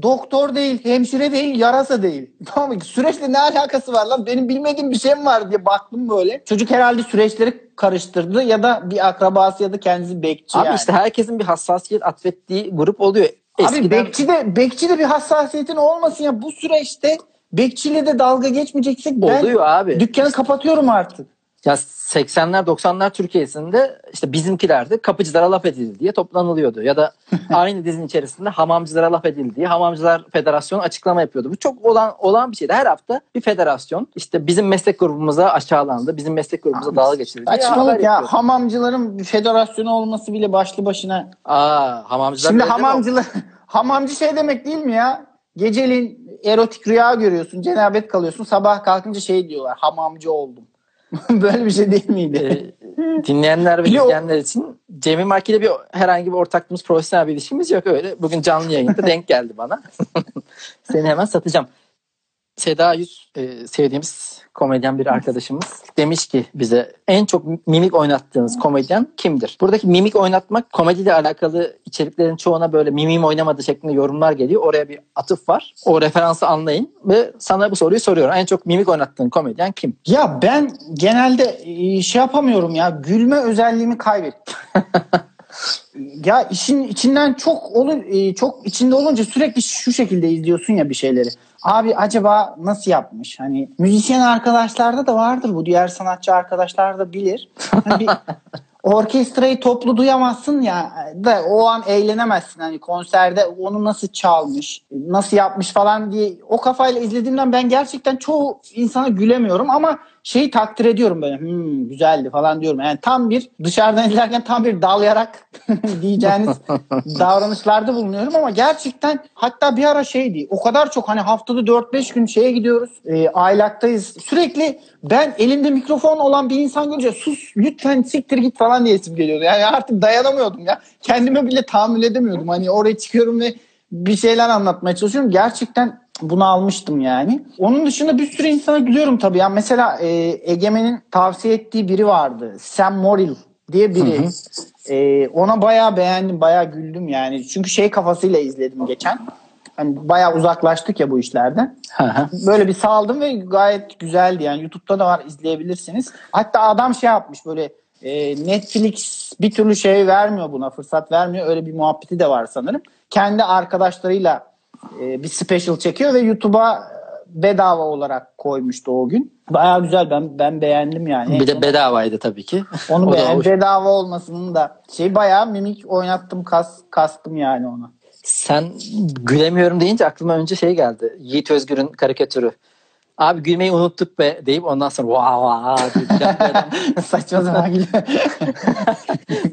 doktor değil, hemşire değil, yarasa değil. Tamam mı? Süreçle ne alakası var lan? Benim bilmediğim bir şey mi var diye baktım böyle. Çocuk herhalde süreçleri karıştırdı ya da bir akrabası ya da kendisi bekçi Abi yani. işte herkesin bir hassasiyet atfettiği grup oluyor. Abi Eskiden bekçi de bekçi de bir hassasiyetin olmasın ya bu süreçte bekçiyle de dalga geçmeyeceksek ben oluyor abi. dükkanı kapatıyorum artık. Ya 80'ler 90'lar Türkiye'sinde işte bizimkilerde kapıcılara laf edildi diye toplanılıyordu. Ya da aynı dizinin içerisinde hamamcılara laf edildi diye hamamcılar federasyonu açıklama yapıyordu. Bu çok olan olan bir şeydi. Her hafta bir federasyon işte bizim meslek grubumuza aşağılandı. Bizim meslek grubumuza dalga geçildi. Saçmalık ya yapıyordu. hamamcıların federasyonu olması bile başlı başına. Aa hamamcılar Şimdi hamamcılar hamamcı şey demek değil mi ya? Geceliğin erotik rüya görüyorsun, cenabet kalıyorsun. Sabah kalkınca şey diyorlar, hamamcı oldum. Böyle bir şey değil miydi? Ee, dinleyenler ve izleyenler için Cemil Marki ile bir herhangi bir ortaklığımız, profesyonel bir ilişkimiz yok öyle. Bugün canlı yayında denk geldi bana. Seni hemen satacağım. Seda Yüz e, sevdiğimiz komedyen bir arkadaşımız demiş ki bize en çok mimik oynattığınız komedyen kimdir? Buradaki mimik oynatmak komediyle alakalı içeriklerin çoğuna böyle mimim oynamadı şeklinde yorumlar geliyor. Oraya bir atıf var. O referansı anlayın ve sana bu soruyu soruyorum. En çok mimik oynattığın komedyen kim? ya ben genelde e, şey yapamıyorum ya, gülme özelliğimi kaybettim. ya işin içinden çok olun e, çok içinde olunca sürekli şu şekilde izliyorsun ya bir şeyleri. Abi acaba nasıl yapmış? Hani müzisyen arkadaşlarda da vardır bu. Diğer sanatçı arkadaşlar da bilir. Hani bir orkestrayı toplu duyamazsın ya da o an eğlenemezsin. Hani konserde onu nasıl çalmış, nasıl yapmış falan diye o kafayla izlediğimden ben gerçekten çoğu insana gülemiyorum ama şeyi takdir ediyorum böyle. Hmm, güzeldi falan diyorum. Yani tam bir dışarıdan izlerken tam bir dalayarak diyeceğiniz davranışlarda bulunuyorum ama gerçekten hatta bir ara şeydi. O kadar çok hani haftada 4-5 gün şeye gidiyoruz. E, aylaktayız. Sürekli ben elimde mikrofon olan bir insan görünce sus lütfen siktir git falan diye isim geliyordu. Yani artık dayanamıyordum ya. Kendime bile tahammül edemiyordum. Hani oraya çıkıyorum ve bir şeyler anlatmaya çalışıyorum. Gerçekten bunu almıştım yani. Onun dışında bir sürü insana gülüyorum tabii. Yani mesela e, Egemen'in tavsiye ettiği biri vardı. Sam Morrill diye biri. E, ona bayağı beğendim, bayağı güldüm yani. Çünkü şey kafasıyla izledim geçen. Hani bayağı uzaklaştık ya bu işlerden. Böyle bir saldım ve gayet güzeldi yani. YouTube'da da var izleyebilirsiniz. Hatta adam şey yapmış böyle e, Netflix bir türlü şey vermiyor buna fırsat vermiyor. Öyle bir muhabbeti de var sanırım. Kendi arkadaşlarıyla e, bir special çekiyor ve YouTube'a bedava olarak koymuştu o gün. Bayağı güzel ben ben beğendim yani. Bir de bedavaydı tabii ki. Onu beğendim. Bedava olmasının da şey bayağı mimik oynattım kas, kastım yani ona. Sen gülemiyorum deyince aklıma önce şey geldi. Yiğit Özgür'ün karikatürü. Abi gülmeyi unuttuk be deyip ondan sonra vaa vaa. Saçma sapan gülüyor.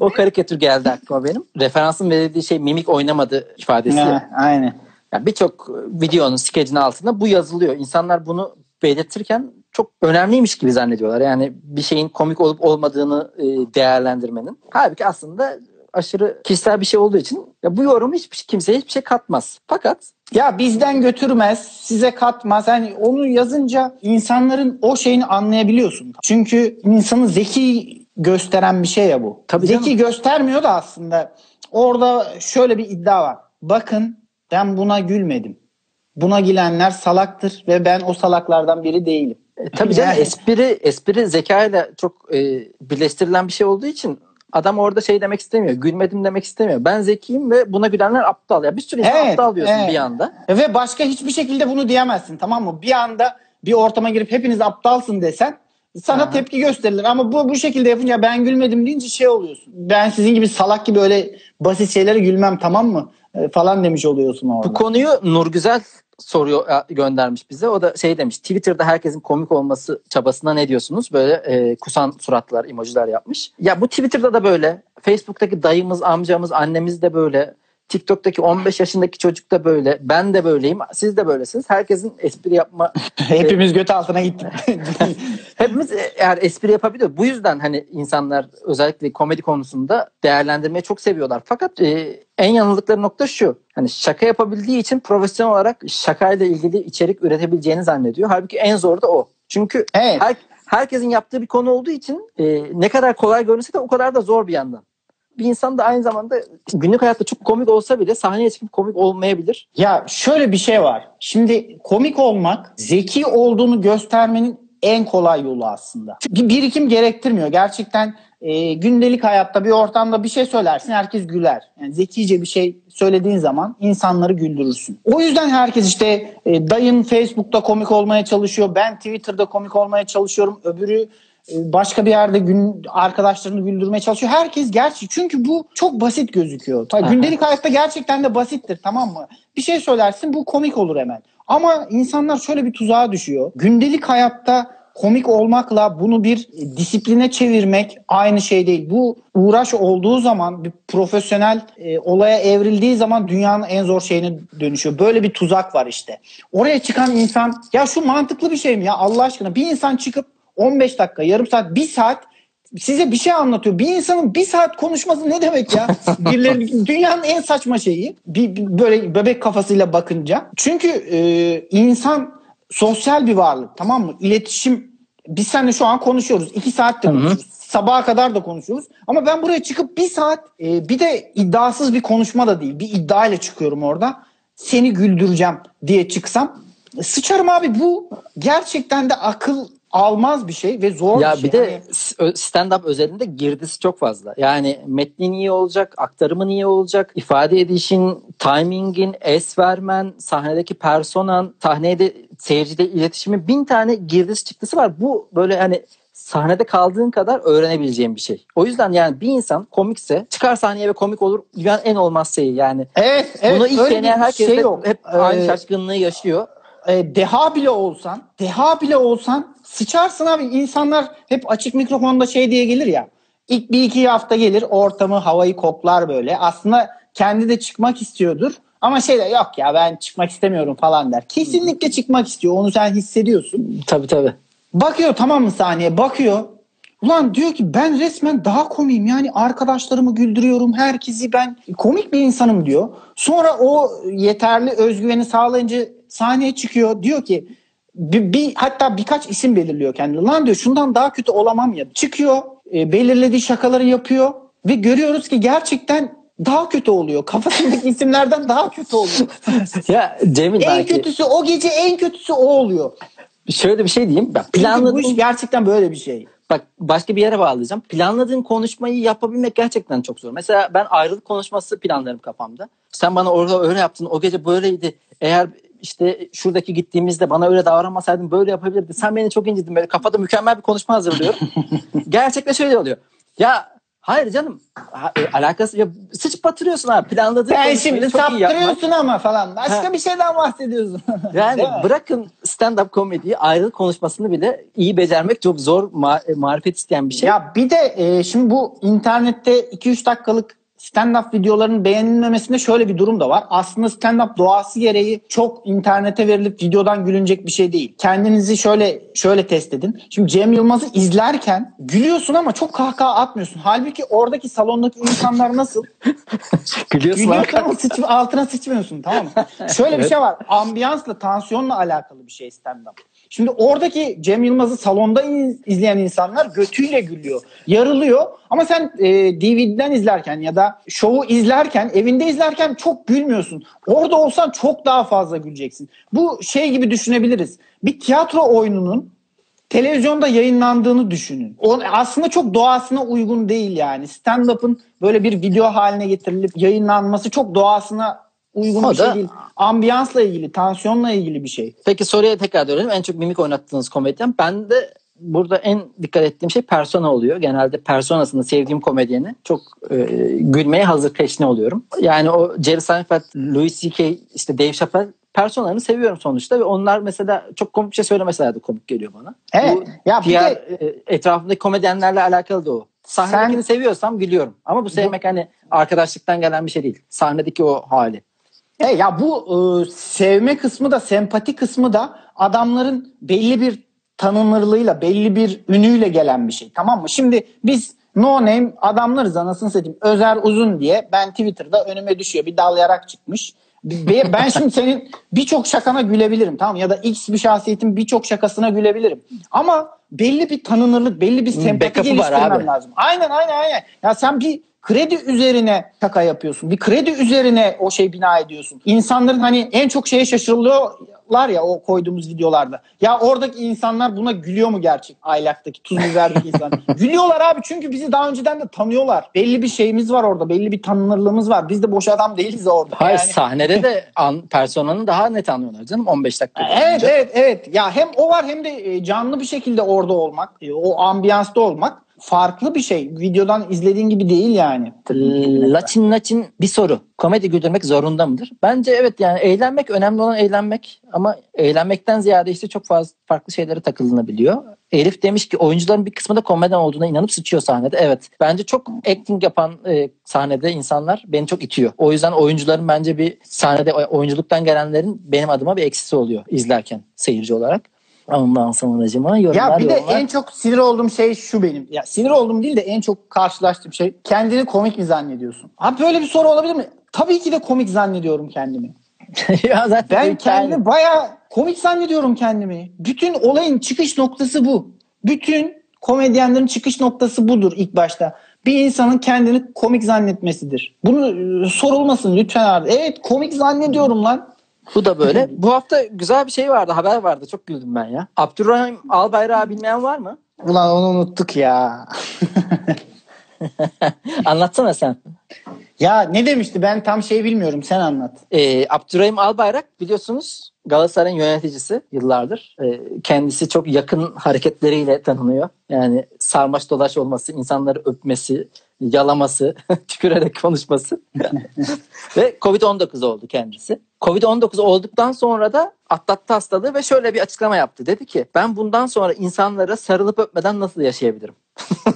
o karikatür geldi aklıma benim. Referansın verildiği şey mimik oynamadı ifadesi. Ha, Aynen. Yani Birçok videonun skecin altında bu yazılıyor. İnsanlar bunu belirtirken çok önemliymiş gibi zannediyorlar. Yani bir şeyin komik olup olmadığını e, değerlendirmenin. Halbuki aslında aşırı kişisel bir şey olduğu için ya bu yorum hiçbir kimseye hiçbir şey katmaz. Fakat Ya bizden götürmez, size katmaz. Hani onu yazınca insanların o şeyini anlayabiliyorsun. Çünkü insanı zeki gösteren bir şey ya bu. Tabii zeki canım. göstermiyor da aslında orada şöyle bir iddia var. Bakın ben buna gülmedim. Buna gülenler salaktır ve ben o salaklardan biri değilim. E, tabii canım Yani- espri espri zekayla çok e, birleştirilen bir şey olduğu için adam orada şey demek istemiyor. Gülmedim demek istemiyor. Ben zekiyim ve buna gülenler aptal. Ya bir sürü insan Evet, aptal diyorsun evet. bir anda. Ve başka hiçbir şekilde bunu diyemezsin tamam mı? Bir anda bir ortama girip hepiniz aptalsın desen sana Aha. tepki gösterilir. Ama bu bu şekilde yapınca ben gülmedim deyince şey oluyorsun. Ben sizin gibi salak gibi öyle basit şeylere gülmem tamam mı? E, falan demiş oluyorsun orada. Bu konuyu Nurgüzel soruyor e, göndermiş bize. O da şey demiş. Twitter'da herkesin komik olması çabasına ne diyorsunuz? Böyle e, kusan suratlar, emojiler yapmış. Ya bu Twitter'da da böyle. Facebook'taki dayımız, amcamız, annemiz de böyle. TikTok'taki 15 yaşındaki çocuk da böyle. Ben de böyleyim. Siz de böylesiniz. Herkesin espri yapma Hepimiz göt altına gittik. Hepimiz eğer espri yapabiliyor. Bu yüzden hani insanlar özellikle komedi konusunda değerlendirmeyi çok seviyorlar. Fakat e, en yanıldıkları nokta şu. Hani şaka yapabildiği için profesyonel olarak şakayla ilgili içerik üretebileceğini zannediyor. Halbuki en zor da o. Çünkü Evet. her, herkesin yaptığı bir konu olduğu için e, ne kadar kolay görünse de o kadar da zor bir yandan. Bir insan da aynı zamanda günlük hayatta çok komik olsa bile sahneye çıkıp komik olmayabilir. Ya şöyle bir şey var. Şimdi komik olmak zeki olduğunu göstermenin en kolay yolu aslında. Bir birikim gerektirmiyor. Gerçekten e, gündelik hayatta bir ortamda bir şey söylersin herkes güler. Yani zekice bir şey söylediğin zaman insanları güldürürsün. O yüzden herkes işte e, dayın Facebook'ta komik olmaya çalışıyor. Ben Twitter'da komik olmaya çalışıyorum. Öbürü başka bir yerde gün arkadaşlarını güldürmeye çalışıyor. Herkes gerçi çünkü bu çok basit gözüküyor. Ta, gündelik hayatta gerçekten de basittir tamam mı? Bir şey söylersin bu komik olur hemen. Ama insanlar şöyle bir tuzağa düşüyor. Gündelik hayatta komik olmakla bunu bir disipline çevirmek aynı şey değil. Bu uğraş olduğu zaman bir profesyonel e, olaya evrildiği zaman dünyanın en zor şeyine dönüşüyor. Böyle bir tuzak var işte. Oraya çıkan insan ya şu mantıklı bir şey mi ya Allah aşkına bir insan çıkıp 15 dakika, yarım saat, bir saat size bir şey anlatıyor. Bir insanın bir saat konuşması ne demek ya? Birileri, dünyanın en saçma şeyi. Bir, bir böyle bebek kafasıyla bakınca. Çünkü e, insan sosyal bir varlık tamam mı? İletişim biz seninle şu an konuşuyoruz. iki saat de konuşuyoruz. Sabaha kadar da konuşuyoruz. Ama ben buraya çıkıp bir saat e, bir de iddiasız bir konuşma da değil. Bir iddia ile çıkıyorum orada. Seni güldüreceğim diye çıksam sıçarım abi bu gerçekten de akıl almaz bir şey ve zor Ya bir şey. bir de Hani- stand-up özelinde girdisi çok fazla. Yani metnin iyi olacak, aktarımın iyi olacak, ifade edişin, timingin, es vermen, sahnedeki personan, sahnede seyircide iletişimin bin tane girdisi çıktısı var. Bu böyle hani sahnede kaldığın kadar öğrenebileceğin bir şey. O yüzden yani bir insan komikse çıkar sahneye ve komik olur dünyanın en olmaz şeyi yani. Evet, evet. Bunu ilk deneyen herkes şey de yok. hep aynı Ee, şaşkınlığı yaşıyor. E, deha bile olsan, deha bile olsan sıçarsın abi. İnsanlar hep açık mikrofonda şey diye gelir ya. İlk bir iki hafta gelir ortamı havayı koklar böyle. Aslında kendi de çıkmak istiyordur. Ama şey de yok ya ben çıkmak istemiyorum falan der. Kesinlikle çıkmak istiyor. Onu sen hissediyorsun. Tabii tabii. Bakıyor tamam mı sahneye bakıyor. Ulan diyor ki ben resmen daha komiyim. Yani arkadaşlarımı güldürüyorum. Herkesi ben komik bir insanım diyor. Sonra o yeterli özgüveni sağlayınca sahneye çıkıyor. Diyor ki bir, bir hatta birkaç isim belirliyor kendine. Lan diyor şundan daha kötü olamam ya. Çıkıyor e, belirlediği şakaları yapıyor ve görüyoruz ki gerçekten daha kötü oluyor. Kafasındaki isimlerden daha kötü oluyor. Ya Cemil en belki kötüsü o gece en kötüsü o oluyor. şöyle bir şey diyeyim. Ben Çünkü bu planladığım iş gerçekten böyle bir şey. bak başka bir yere bağlayacağım. Planladığın konuşmayı yapabilmek gerçekten çok zor. Mesela ben ayrılık konuşması planlarım kafamda. Sen bana orada öyle yaptın. O gece böyleydi. Eğer işte şuradaki gittiğimizde bana öyle davranmasaydın böyle yapabilirdin. Sen beni çok incittin. Böyle kafada mükemmel bir konuşma hazırlıyorum. Gerçekten şöyle oluyor. Ya hayır canım. Ha, e, alakası ya sıç batırıyorsun abi. Planladığın Sen konuşmayı şimdi saptırıyorsun ama falan. Başka Ha. bir şeyden bahsediyorsun. Yani bırakın stand-up komediyi ayrılık konuşmasını bile iyi becermek çok zor ma- marifet isteyen bir şey. Ya bir de e, şimdi bu internette 2-3 dakikalık stand-up videoların beğenilmemesinde şöyle bir durum da var. Aslında stand-up doğası gereği çok internete verilip videodan gülünecek bir şey değil. Kendinizi şöyle şöyle test edin. Şimdi Cem Yılmaz'ı izlerken gülüyorsun ama çok kahkaha atmıyorsun. Halbuki oradaki salondaki insanlar nasıl? Gülüyorsun Gülüyorsun ama sıç, altına sıçmıyorsun tamam mı? Şöyle bir şey var. Ambiyansla, tansiyonla alakalı bir şey stand-up. Şimdi oradaki Cem Yılmaz'ı salonda iz- izleyen insanlar götüyle gülüyor. Yarılıyor. Ama sen e, DVD'den izlerken ya da şovu izlerken, evinde izlerken çok gülmüyorsun. Orada olsan çok daha fazla güleceksin. Bu şey gibi düşünebiliriz. Bir tiyatro oyununun televizyonda yayınlandığını düşünün. O aslında çok doğasına uygun değil yani. Stand-up'ın böyle bir video haline getirilip yayınlanması çok doğasına uygun O bir şey da- değil. Ambiyansla ilgili, tansiyonla ilgili bir şey. Peki soruya tekrar dönelim. En çok mimik oynattığınız komedyen. Ben de burada en dikkat ettiğim şey persona oluyor. Genelde personasını sevdiğim komedyeni çok e, gülmeye hazır peşine oluyorum. Yani o Jerry Seinfeld, Louis C.K., işte Dave Chappelle personalarını seviyorum sonuçta ve onlar mesela çok komik bir şey söylemeseler de komik geliyor bana. Evet. Bu Ya diğer de- e, etrafındaki komedyenlerle alakalı da o. Sahnedekini Sen- seviyorsam gülüyorum. Ama bu sevmek hani arkadaşlıktan gelen bir şey değil. Sahnedeki o hali. E ya bu e, sevme kısmı da sempati kısmı da adamların belli bir tanınırlığıyla, belli bir ünüyle gelen bir şey. Tamam mı? Şimdi biz no name adamlarız anasını satayım. Özer uzun diye ben Twitter'da önüme düşüyor. Bir dalayarak çıkmış. Be- Ben şimdi senin birçok şakana gülebilirim tamam? Ya da X bir şahsiyetin birçok şakasına gülebilirim. Ama belli bir tanınırlık, belli bir sempati backup'ı geliştirmem lazım. Aynen aynen aynen. Ya sen bir kredi üzerine şaka yapıyorsun. Bir kredi üzerine o şey bina ediyorsun. İnsanların hani en çok şeye şaşırıyorlar ya o koyduğumuz videolarda. Ya oradaki insanlar buna gülüyor mu gerçek? Aylaktaki tuz biberdeki insan. Gülüyorlar abi çünkü bizi daha önceden de tanıyorlar. Belli bir şeyimiz var orada. Belli bir tanınırlığımız var. Biz de boş adam değiliz orada. Hayır Yani- sahnede de an, personanı daha net anlıyorlar canım 15 dakika. Evet evet evet. Ya hem o var hem de e, canlı bir şekilde orada olmak, e, o ambiyansta olmak farklı bir şey. Videodan izlediğin gibi değil yani. Laçin laçin bir soru. Komedi güldürmek zorunda mıdır? Bence evet yani eğlenmek önemli olan eğlenmek ama eğlenmekten ziyade işte çok fazla farklı şeylere takılınabiliyor. Elif demiş ki oyuncuların bir kısmı da komedyen olduğuna inanıp sıçıyor sahnede. Evet. Bence çok acting yapan e, sahnede insanlar beni çok itiyor. O yüzden oyuncuların bence bir sahnede oyunculuktan gelenlerin benim adıma bir eksisi oluyor izlerken seyirci olarak. Ondan sonra acıma yorumlar Ya bir de yorumlar. en çok sinir olduğum şey şu benim. Ya sinir olduğum değil de en çok karşılaştığım şey kendini komik mi zannediyorsun? Abi böyle bir soru olabilir mi? Tabii ki de komik zannediyorum kendimi. ya zaten Ben kendimi bayağı komik zannediyorum kendimi. Bütün olayın çıkış noktası bu. Bütün komedyenlerin çıkış noktası budur ilk başta. Bir insanın kendini komik zannetmesidir. Bunu e, sorulmasın lütfen abi. Evet komik zannediyorum lan. Bu da böyle. Bu hafta güzel bir şey vardı, haber vardı. Çok güldüm ben ya. Abdurrahim Albayrak'ı bilmeyen var mı? Ulan onu unuttuk ya. Anlatsana sen. ya ne demişti ben tam şey bilmiyorum sen anlat. Ee, Abdurrahim Albayrak biliyorsunuz Galatasaray'ın yöneticisi yıllardır. Ee, kendisi çok yakın hareketleriyle tanınıyor. Yani sarmaş dolaş olması, insanları öpmesi, yalaması, tükürerek konuşması. ve Covid-19 oldu kendisi. Covid-19 olduktan sonra da atlattı hastalığı ve şöyle bir açıklama yaptı. Dedi ki ben bundan sonra insanlara sarılıp öpmeden nasıl yaşayabilirim?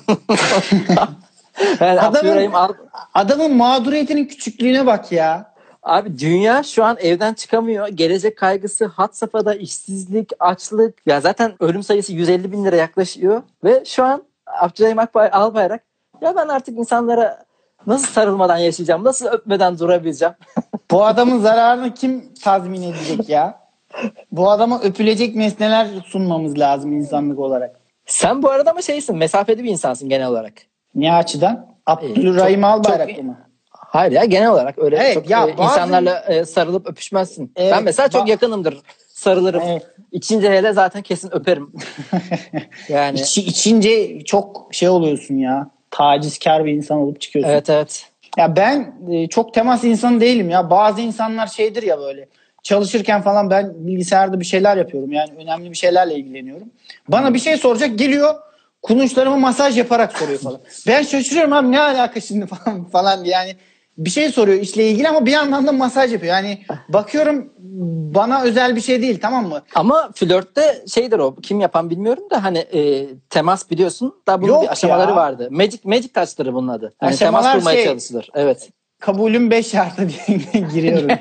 yani Adamın- Al- Adamın mağduriyetinin küçüklüğüne bak ya. Abi dünya şu an evden çıkamıyor. Gelecek kaygısı, hat safhada işsizlik, açlık. Ya zaten ölüm sayısı 150 bin lira yaklaşıyor. Ve şu an Abdurrahim Akbay, Albayrak ya ben artık insanlara nasıl sarılmadan yaşayacağım, nasıl öpmeden durabileceğim? Bu adamın zararını kim tazmin edecek ya? Bu adama öpülecek nesneler sunmamız lazım insanlık olarak. Sen bu arada mı şeysin, mesafeli bir insansın genel olarak. Ne açıdan? Abdülrahim çok- Albayrak mı? Hayır ya genel olarak öyle Evet, çok ya e, insanlarla e, sarılıp öpüşmezsin. Evet, ben mesela çok yakınımdır. Sarılırım. Evet. İçince hele zaten kesin öperim. yani İçi, içince çok şey oluyorsun ya. Tacizkar bir insan olup çıkıyorsun. evet evet. Ya ben e, çok temas insanı değilim ya. Bazı insanlar şeydir ya böyle. Çalışırken falan ben bilgisayarda bir şeyler yapıyorum. Yani önemli bir şeylerle ilgileniyorum. Bana bir şey soracak geliyor. Kulunçlarıma masaj yaparak soruyor falan. Ben şaşırıyorum abi ne alaka şimdi falan falan yani bir şey soruyor işle ilgili ama bir yandan da masaj yapıyor. Yani bakıyorum bana özel bir şey değil tamam mı? Ama flörtte şeydir o kim yapan bilmiyorum da hani e, temas biliyorsun da bunun Yok bir aşamaları ya. vardı. Magic Magic touch'tır bunun adı. Hani Aşamalar temas kurmaya şey- çalışılır. Evet. Kabulüm 5 şartı diye giriyorum.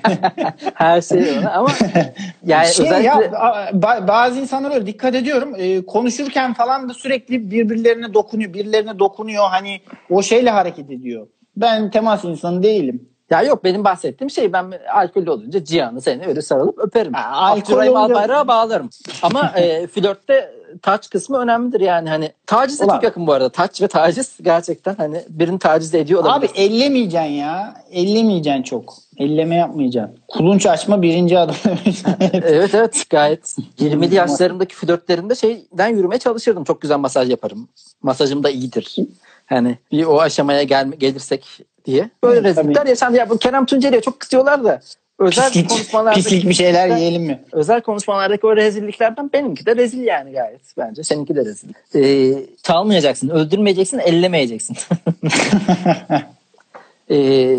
Her şey ona ama yani şey özellikle ya ba- bazı insanlar öyle dikkat ediyorum Ee, konuşurken falan da sürekli birbirlerine dokunuyor birilerine dokunuyor hani o şeyle hareket ediyor ben temas insanı değilim ya yok benim bahsettiğim şey ben alkollü olunca Cihan'ı seni öyle sarılıp öperim. Ha, Abdurrahim Albayrak'a bağlarım. Ama e, flörtte taç kısmı önemlidir yani hani tacize Ulan. çok yakın bu arada. Taç ve taciz gerçekten hani birini taciz ediyor abi olabilir. ellemeyeceksin ya ellemeyeceksin çok elleme yapmayacaksın kulunç açma birinci adım evet evet gayet 20'li yaşlarımdaki flörtlerimde şeyden yürümeye çalışırdım. Çok güzel masaj yaparım. Masajım da iyidir. Hani bir o aşamaya gel gelirsek diye. Böyle Evet, rezillikler tabii. yaşandı. Ya bu Kerem Tunceli'ye çok kızıyorlar da özel pislik, konuşmalarda pislik bir şeyler yiyelim mi özel konuşmalardaki o rezilliklerden benimki de rezil yani gayet bence. Seninki de rezil. Ee, çalmayacaksın, öldürmeyeceksin, ellemeyeceksin. Ee,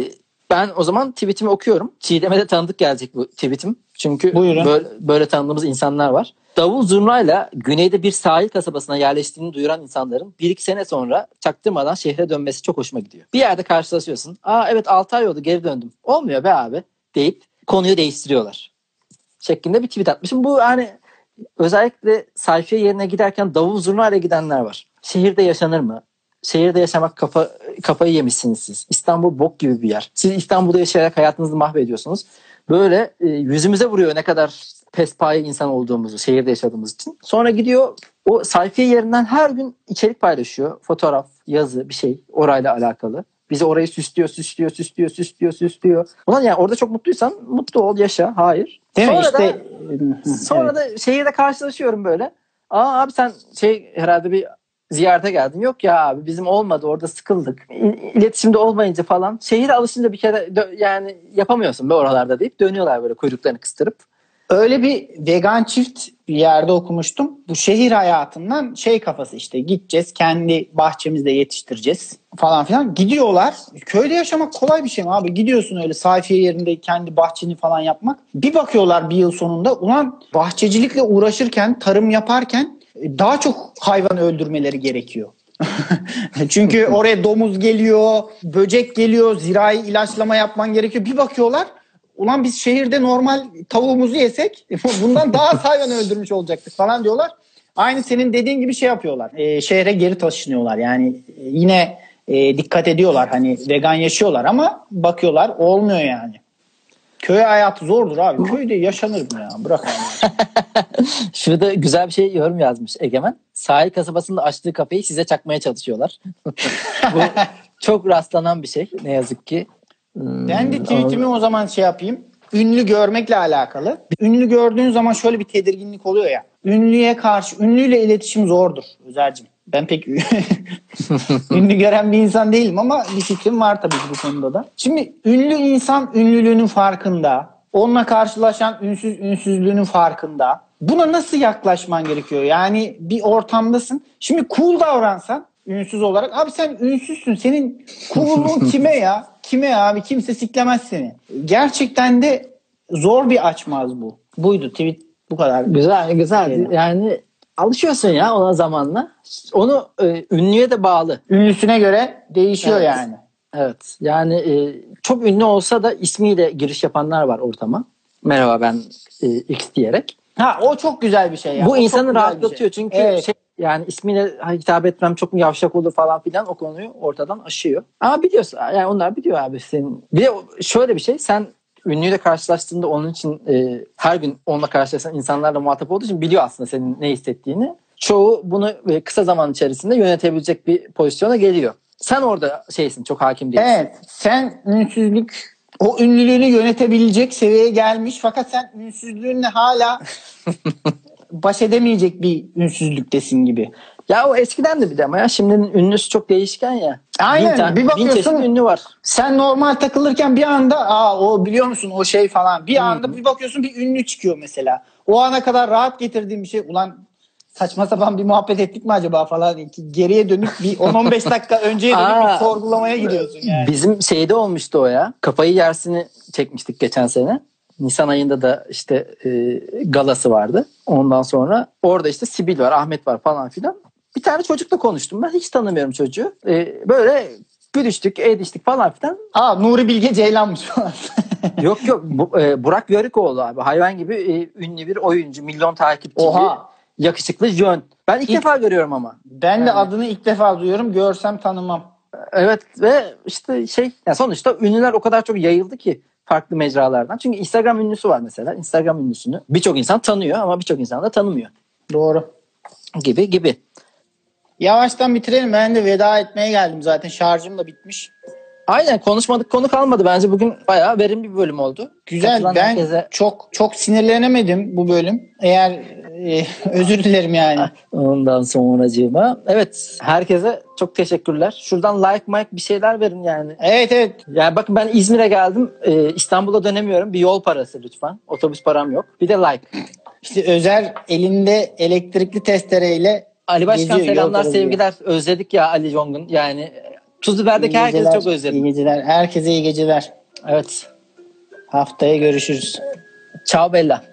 ben o zaman tweetimi okuyorum. Çiğdem'e de tanıdık gelecek bu tweetim. Çünkü Buyurun. böyle, böyle tanıdığımız insanlar var. Davul zurnayla güneyde bir sahil kasabasına yerleştiğini duyuran insanların bir iki sene sonra çaktırmadan şehre dönmesi çok hoşuma gidiyor. Bir yerde karşılaşıyorsun. Aa evet 6 ay oldu geri döndüm. Olmuyor be abi deyip konuyu değiştiriyorlar. Şeklinde bir tweet atmışım. Bu hani özellikle sayfiye yerine giderken davul zurnayla gidenler var. Şehirde yaşanır mı? Şehirde yaşamak kafa, kafayı yemişsiniz siz. İstanbul bok gibi bir yer. Siz İstanbul'da yaşayarak hayatınızı mahvediyorsunuz. Böyle e, yüzümüze vuruyor ne kadar pespaye insan olduğumuzu şehirde yaşadığımız için. Sonra gidiyor o sayfiye yerinden her gün içerik paylaşıyor. Fotoğraf, yazı bir şey orayla alakalı. Bizi orayı süslüyor, süslüyor, süslüyor, süslüyor, süslüyor. Ulan yani orada çok mutluysan mutlu ol, yaşa. Hayır. değil mi Sonra da- işte Sonra da şehirde karşılaşıyorum böyle. Aa abi sen şey herhalde bir ziyarete geldin. Yok ya abi bizim olmadı orada sıkıldık. İletişimde olmayınca falan. Şehire alışınca bir kere yani yapamıyorsun be oralarda deyip dönüyorlar böyle kuyruklarını kıstırıp. Öyle bir vegan çift bir yerde okumuştum. Bu şehir hayatından şey kafası işte gideceğiz kendi bahçemizde yetiştireceğiz falan filan. Gidiyorlar. Köyde yaşamak kolay bir şey mi abi? Gidiyorsun öyle sayfiye yerinde kendi bahçeni falan yapmak. Bir bakıyorlar bir yıl sonunda ulan bahçecilikle uğraşırken, tarım yaparken daha çok hayvan öldürmeleri gerekiyor. Çünkü oraya domuz geliyor, böcek geliyor, zirai ilaçlama yapman gerekiyor. Bir bakıyorlar ulan biz şehirde normal tavuğumuzu yesek bundan daha az hayvan öldürmüş olacaktık falan diyorlar. Aynı senin dediğin gibi şey yapıyorlar. Ee, şehre geri taşınıyorlar. Yani e, yine e, dikkat ediyorlar hani vegan yaşıyorlar ama bakıyorlar olmuyor yani. Köy hayatı zordur abi. Köyde yaşanır mı ya? Bırak abi. Şurada güzel bir şey yorum yazmış Egemen. Sahil kasabasında açtığı kafeyi size çakmaya çalışıyorlar. Bu çok rastlanan bir şey ne yazık ki. Hmm, Ben de tweetimi o zaman şey yapayım. Ünlü görmekle alakalı. Ünlü gördüğün zaman şöyle bir tedirginlik oluyor ya. Ünlüye karşı, ünlüyle iletişim zordur Özer'cim. Ben pek ünlü gören bir insan değilim ama bir fikrim var tabii bu konuda da. Şimdi ünlü insan ünlülüğünün farkında. Onunla karşılaşan ünsüz ünsüzlüğünün farkında. Buna nasıl yaklaşman gerekiyor? Yani bir ortamdasın. Şimdi cool davransan ünsüz olarak. Abi sen ünsüzsün. Senin cool'luğun kime ya? Kime ya abi? Kimse siklemez seni. Gerçekten de zor bir açmaz bu. Buydu tweet bu kadar. Güzel güzel. Yani alışıyorsun ya ona zamanla. Onu e, ünlüye de bağlı. Ünlüsüne göre değişiyor Evet. yani. Evet. Yani e, çok ünlü olsa da ismiyle giriş yapanlar var ortama. Merhaba ben e, X diyerek. Ha o çok güzel bir şey ya. O Bu çok insanı rahatlatıyor şey. çünkü Evet. şey yani ismiyle hitap etmem çok mu yavşak olur falan filan o konuyu ortadan aşıyor. Ama biliyorsun yani onlar biliyor abi senin. Bir de o- şöyle bir şey sen ünlüyle karşılaştığında onun için e, her gün onunla karşılaşan insanlarla muhatap olduğu için biliyor aslında senin ne hissettiğini. Çoğu bunu e, kısa zaman içerisinde yönetebilecek bir pozisyona geliyor. Sen orada şeysin çok hakim değilsin. Evet sen ünsüzlük o ünlülüğünü yönetebilecek seviyeye gelmiş fakat sen ünsüzlüğünle hala baş edemeyecek bir ünsüzlüktesin gibi. Ya o eskiden de bir de ama ya şimdinin ünlüsü çok değişken ya. Aynen, Bin tane- bir bin bakıyorsun- çeşit ünlü var. Sen normal takılırken bir anda aa o biliyor musun o şey falan bir anda bir bakıyorsun bir ünlü çıkıyor mesela. O ana kadar rahat getirdiğim bir şey ulan saçma sapan bir muhabbet ettik mi acaba falan geriye dönüp bir 10-15 dakika önceye dönüp bir Aa. sorgulamaya gidiyorsun yani. Bizim şeyde olmuştu o ya. Kafayı yersini çekmiştik geçen sene. Nisan ayında da işte e, galası vardı. Ondan sonra orada işte Sibil var, Ahmet var falan filan. Bir tane çocukla konuştum. Ben hiç tanımıyorum çocuğu. E, böyle gülüştük, ediştik falan filan. Aa Nuri Bilge Ceylan'mış falan. yok yok bu, e, Burak Yörükoğlu abi. Hayvan gibi e, ünlü bir oyuncu. Milyon takipçili. Oha. Yakışıklı jön. Ben ilk, İlk- defa görüyorum ama. Ben de Yani. adını ilk defa duyuyorum görsem tanımam. Evet ve işte şey ya sonuçta ünlüler o kadar çok yayıldı ki farklı mecralardan. Çünkü Instagram ünlüsü var mesela. Instagram ünlüsünü birçok insan tanıyor ama birçok insan da tanımıyor. Doğru. Gibi gibi. Yavaştan bitirelim. Ben de veda etmeye geldim zaten. Şarjım da bitmiş. Aynen konuşmadık konu kalmadı. Bence bugün bayağı verimli bir bölüm oldu. Güzel. Katılan ben herkese çok çok sinirlenemedim bu bölüm. Eğer e, özür dilerim yani. ondan sonracığıma. Evet herkese çok teşekkürler. Şuradan like mike bir şeyler verin yani. Evet evet. Yani bakın ben İzmir'e geldim. Ee, İstanbul'a dönemiyorum. Bir yol parası lütfen. Otobüs param yok. Bir de like. İşte Özer elinde elektrikli testereyle Ali Başkan Geziyor, selamlar yol sevgiler. Özledik ya Ali Jong'un. Yani Tuzluber'deki İyi herkesi çok özledim. İyi geceler. Herkese iyi geceler. Evet. Haftaya görüşürüz. Ciao Bella.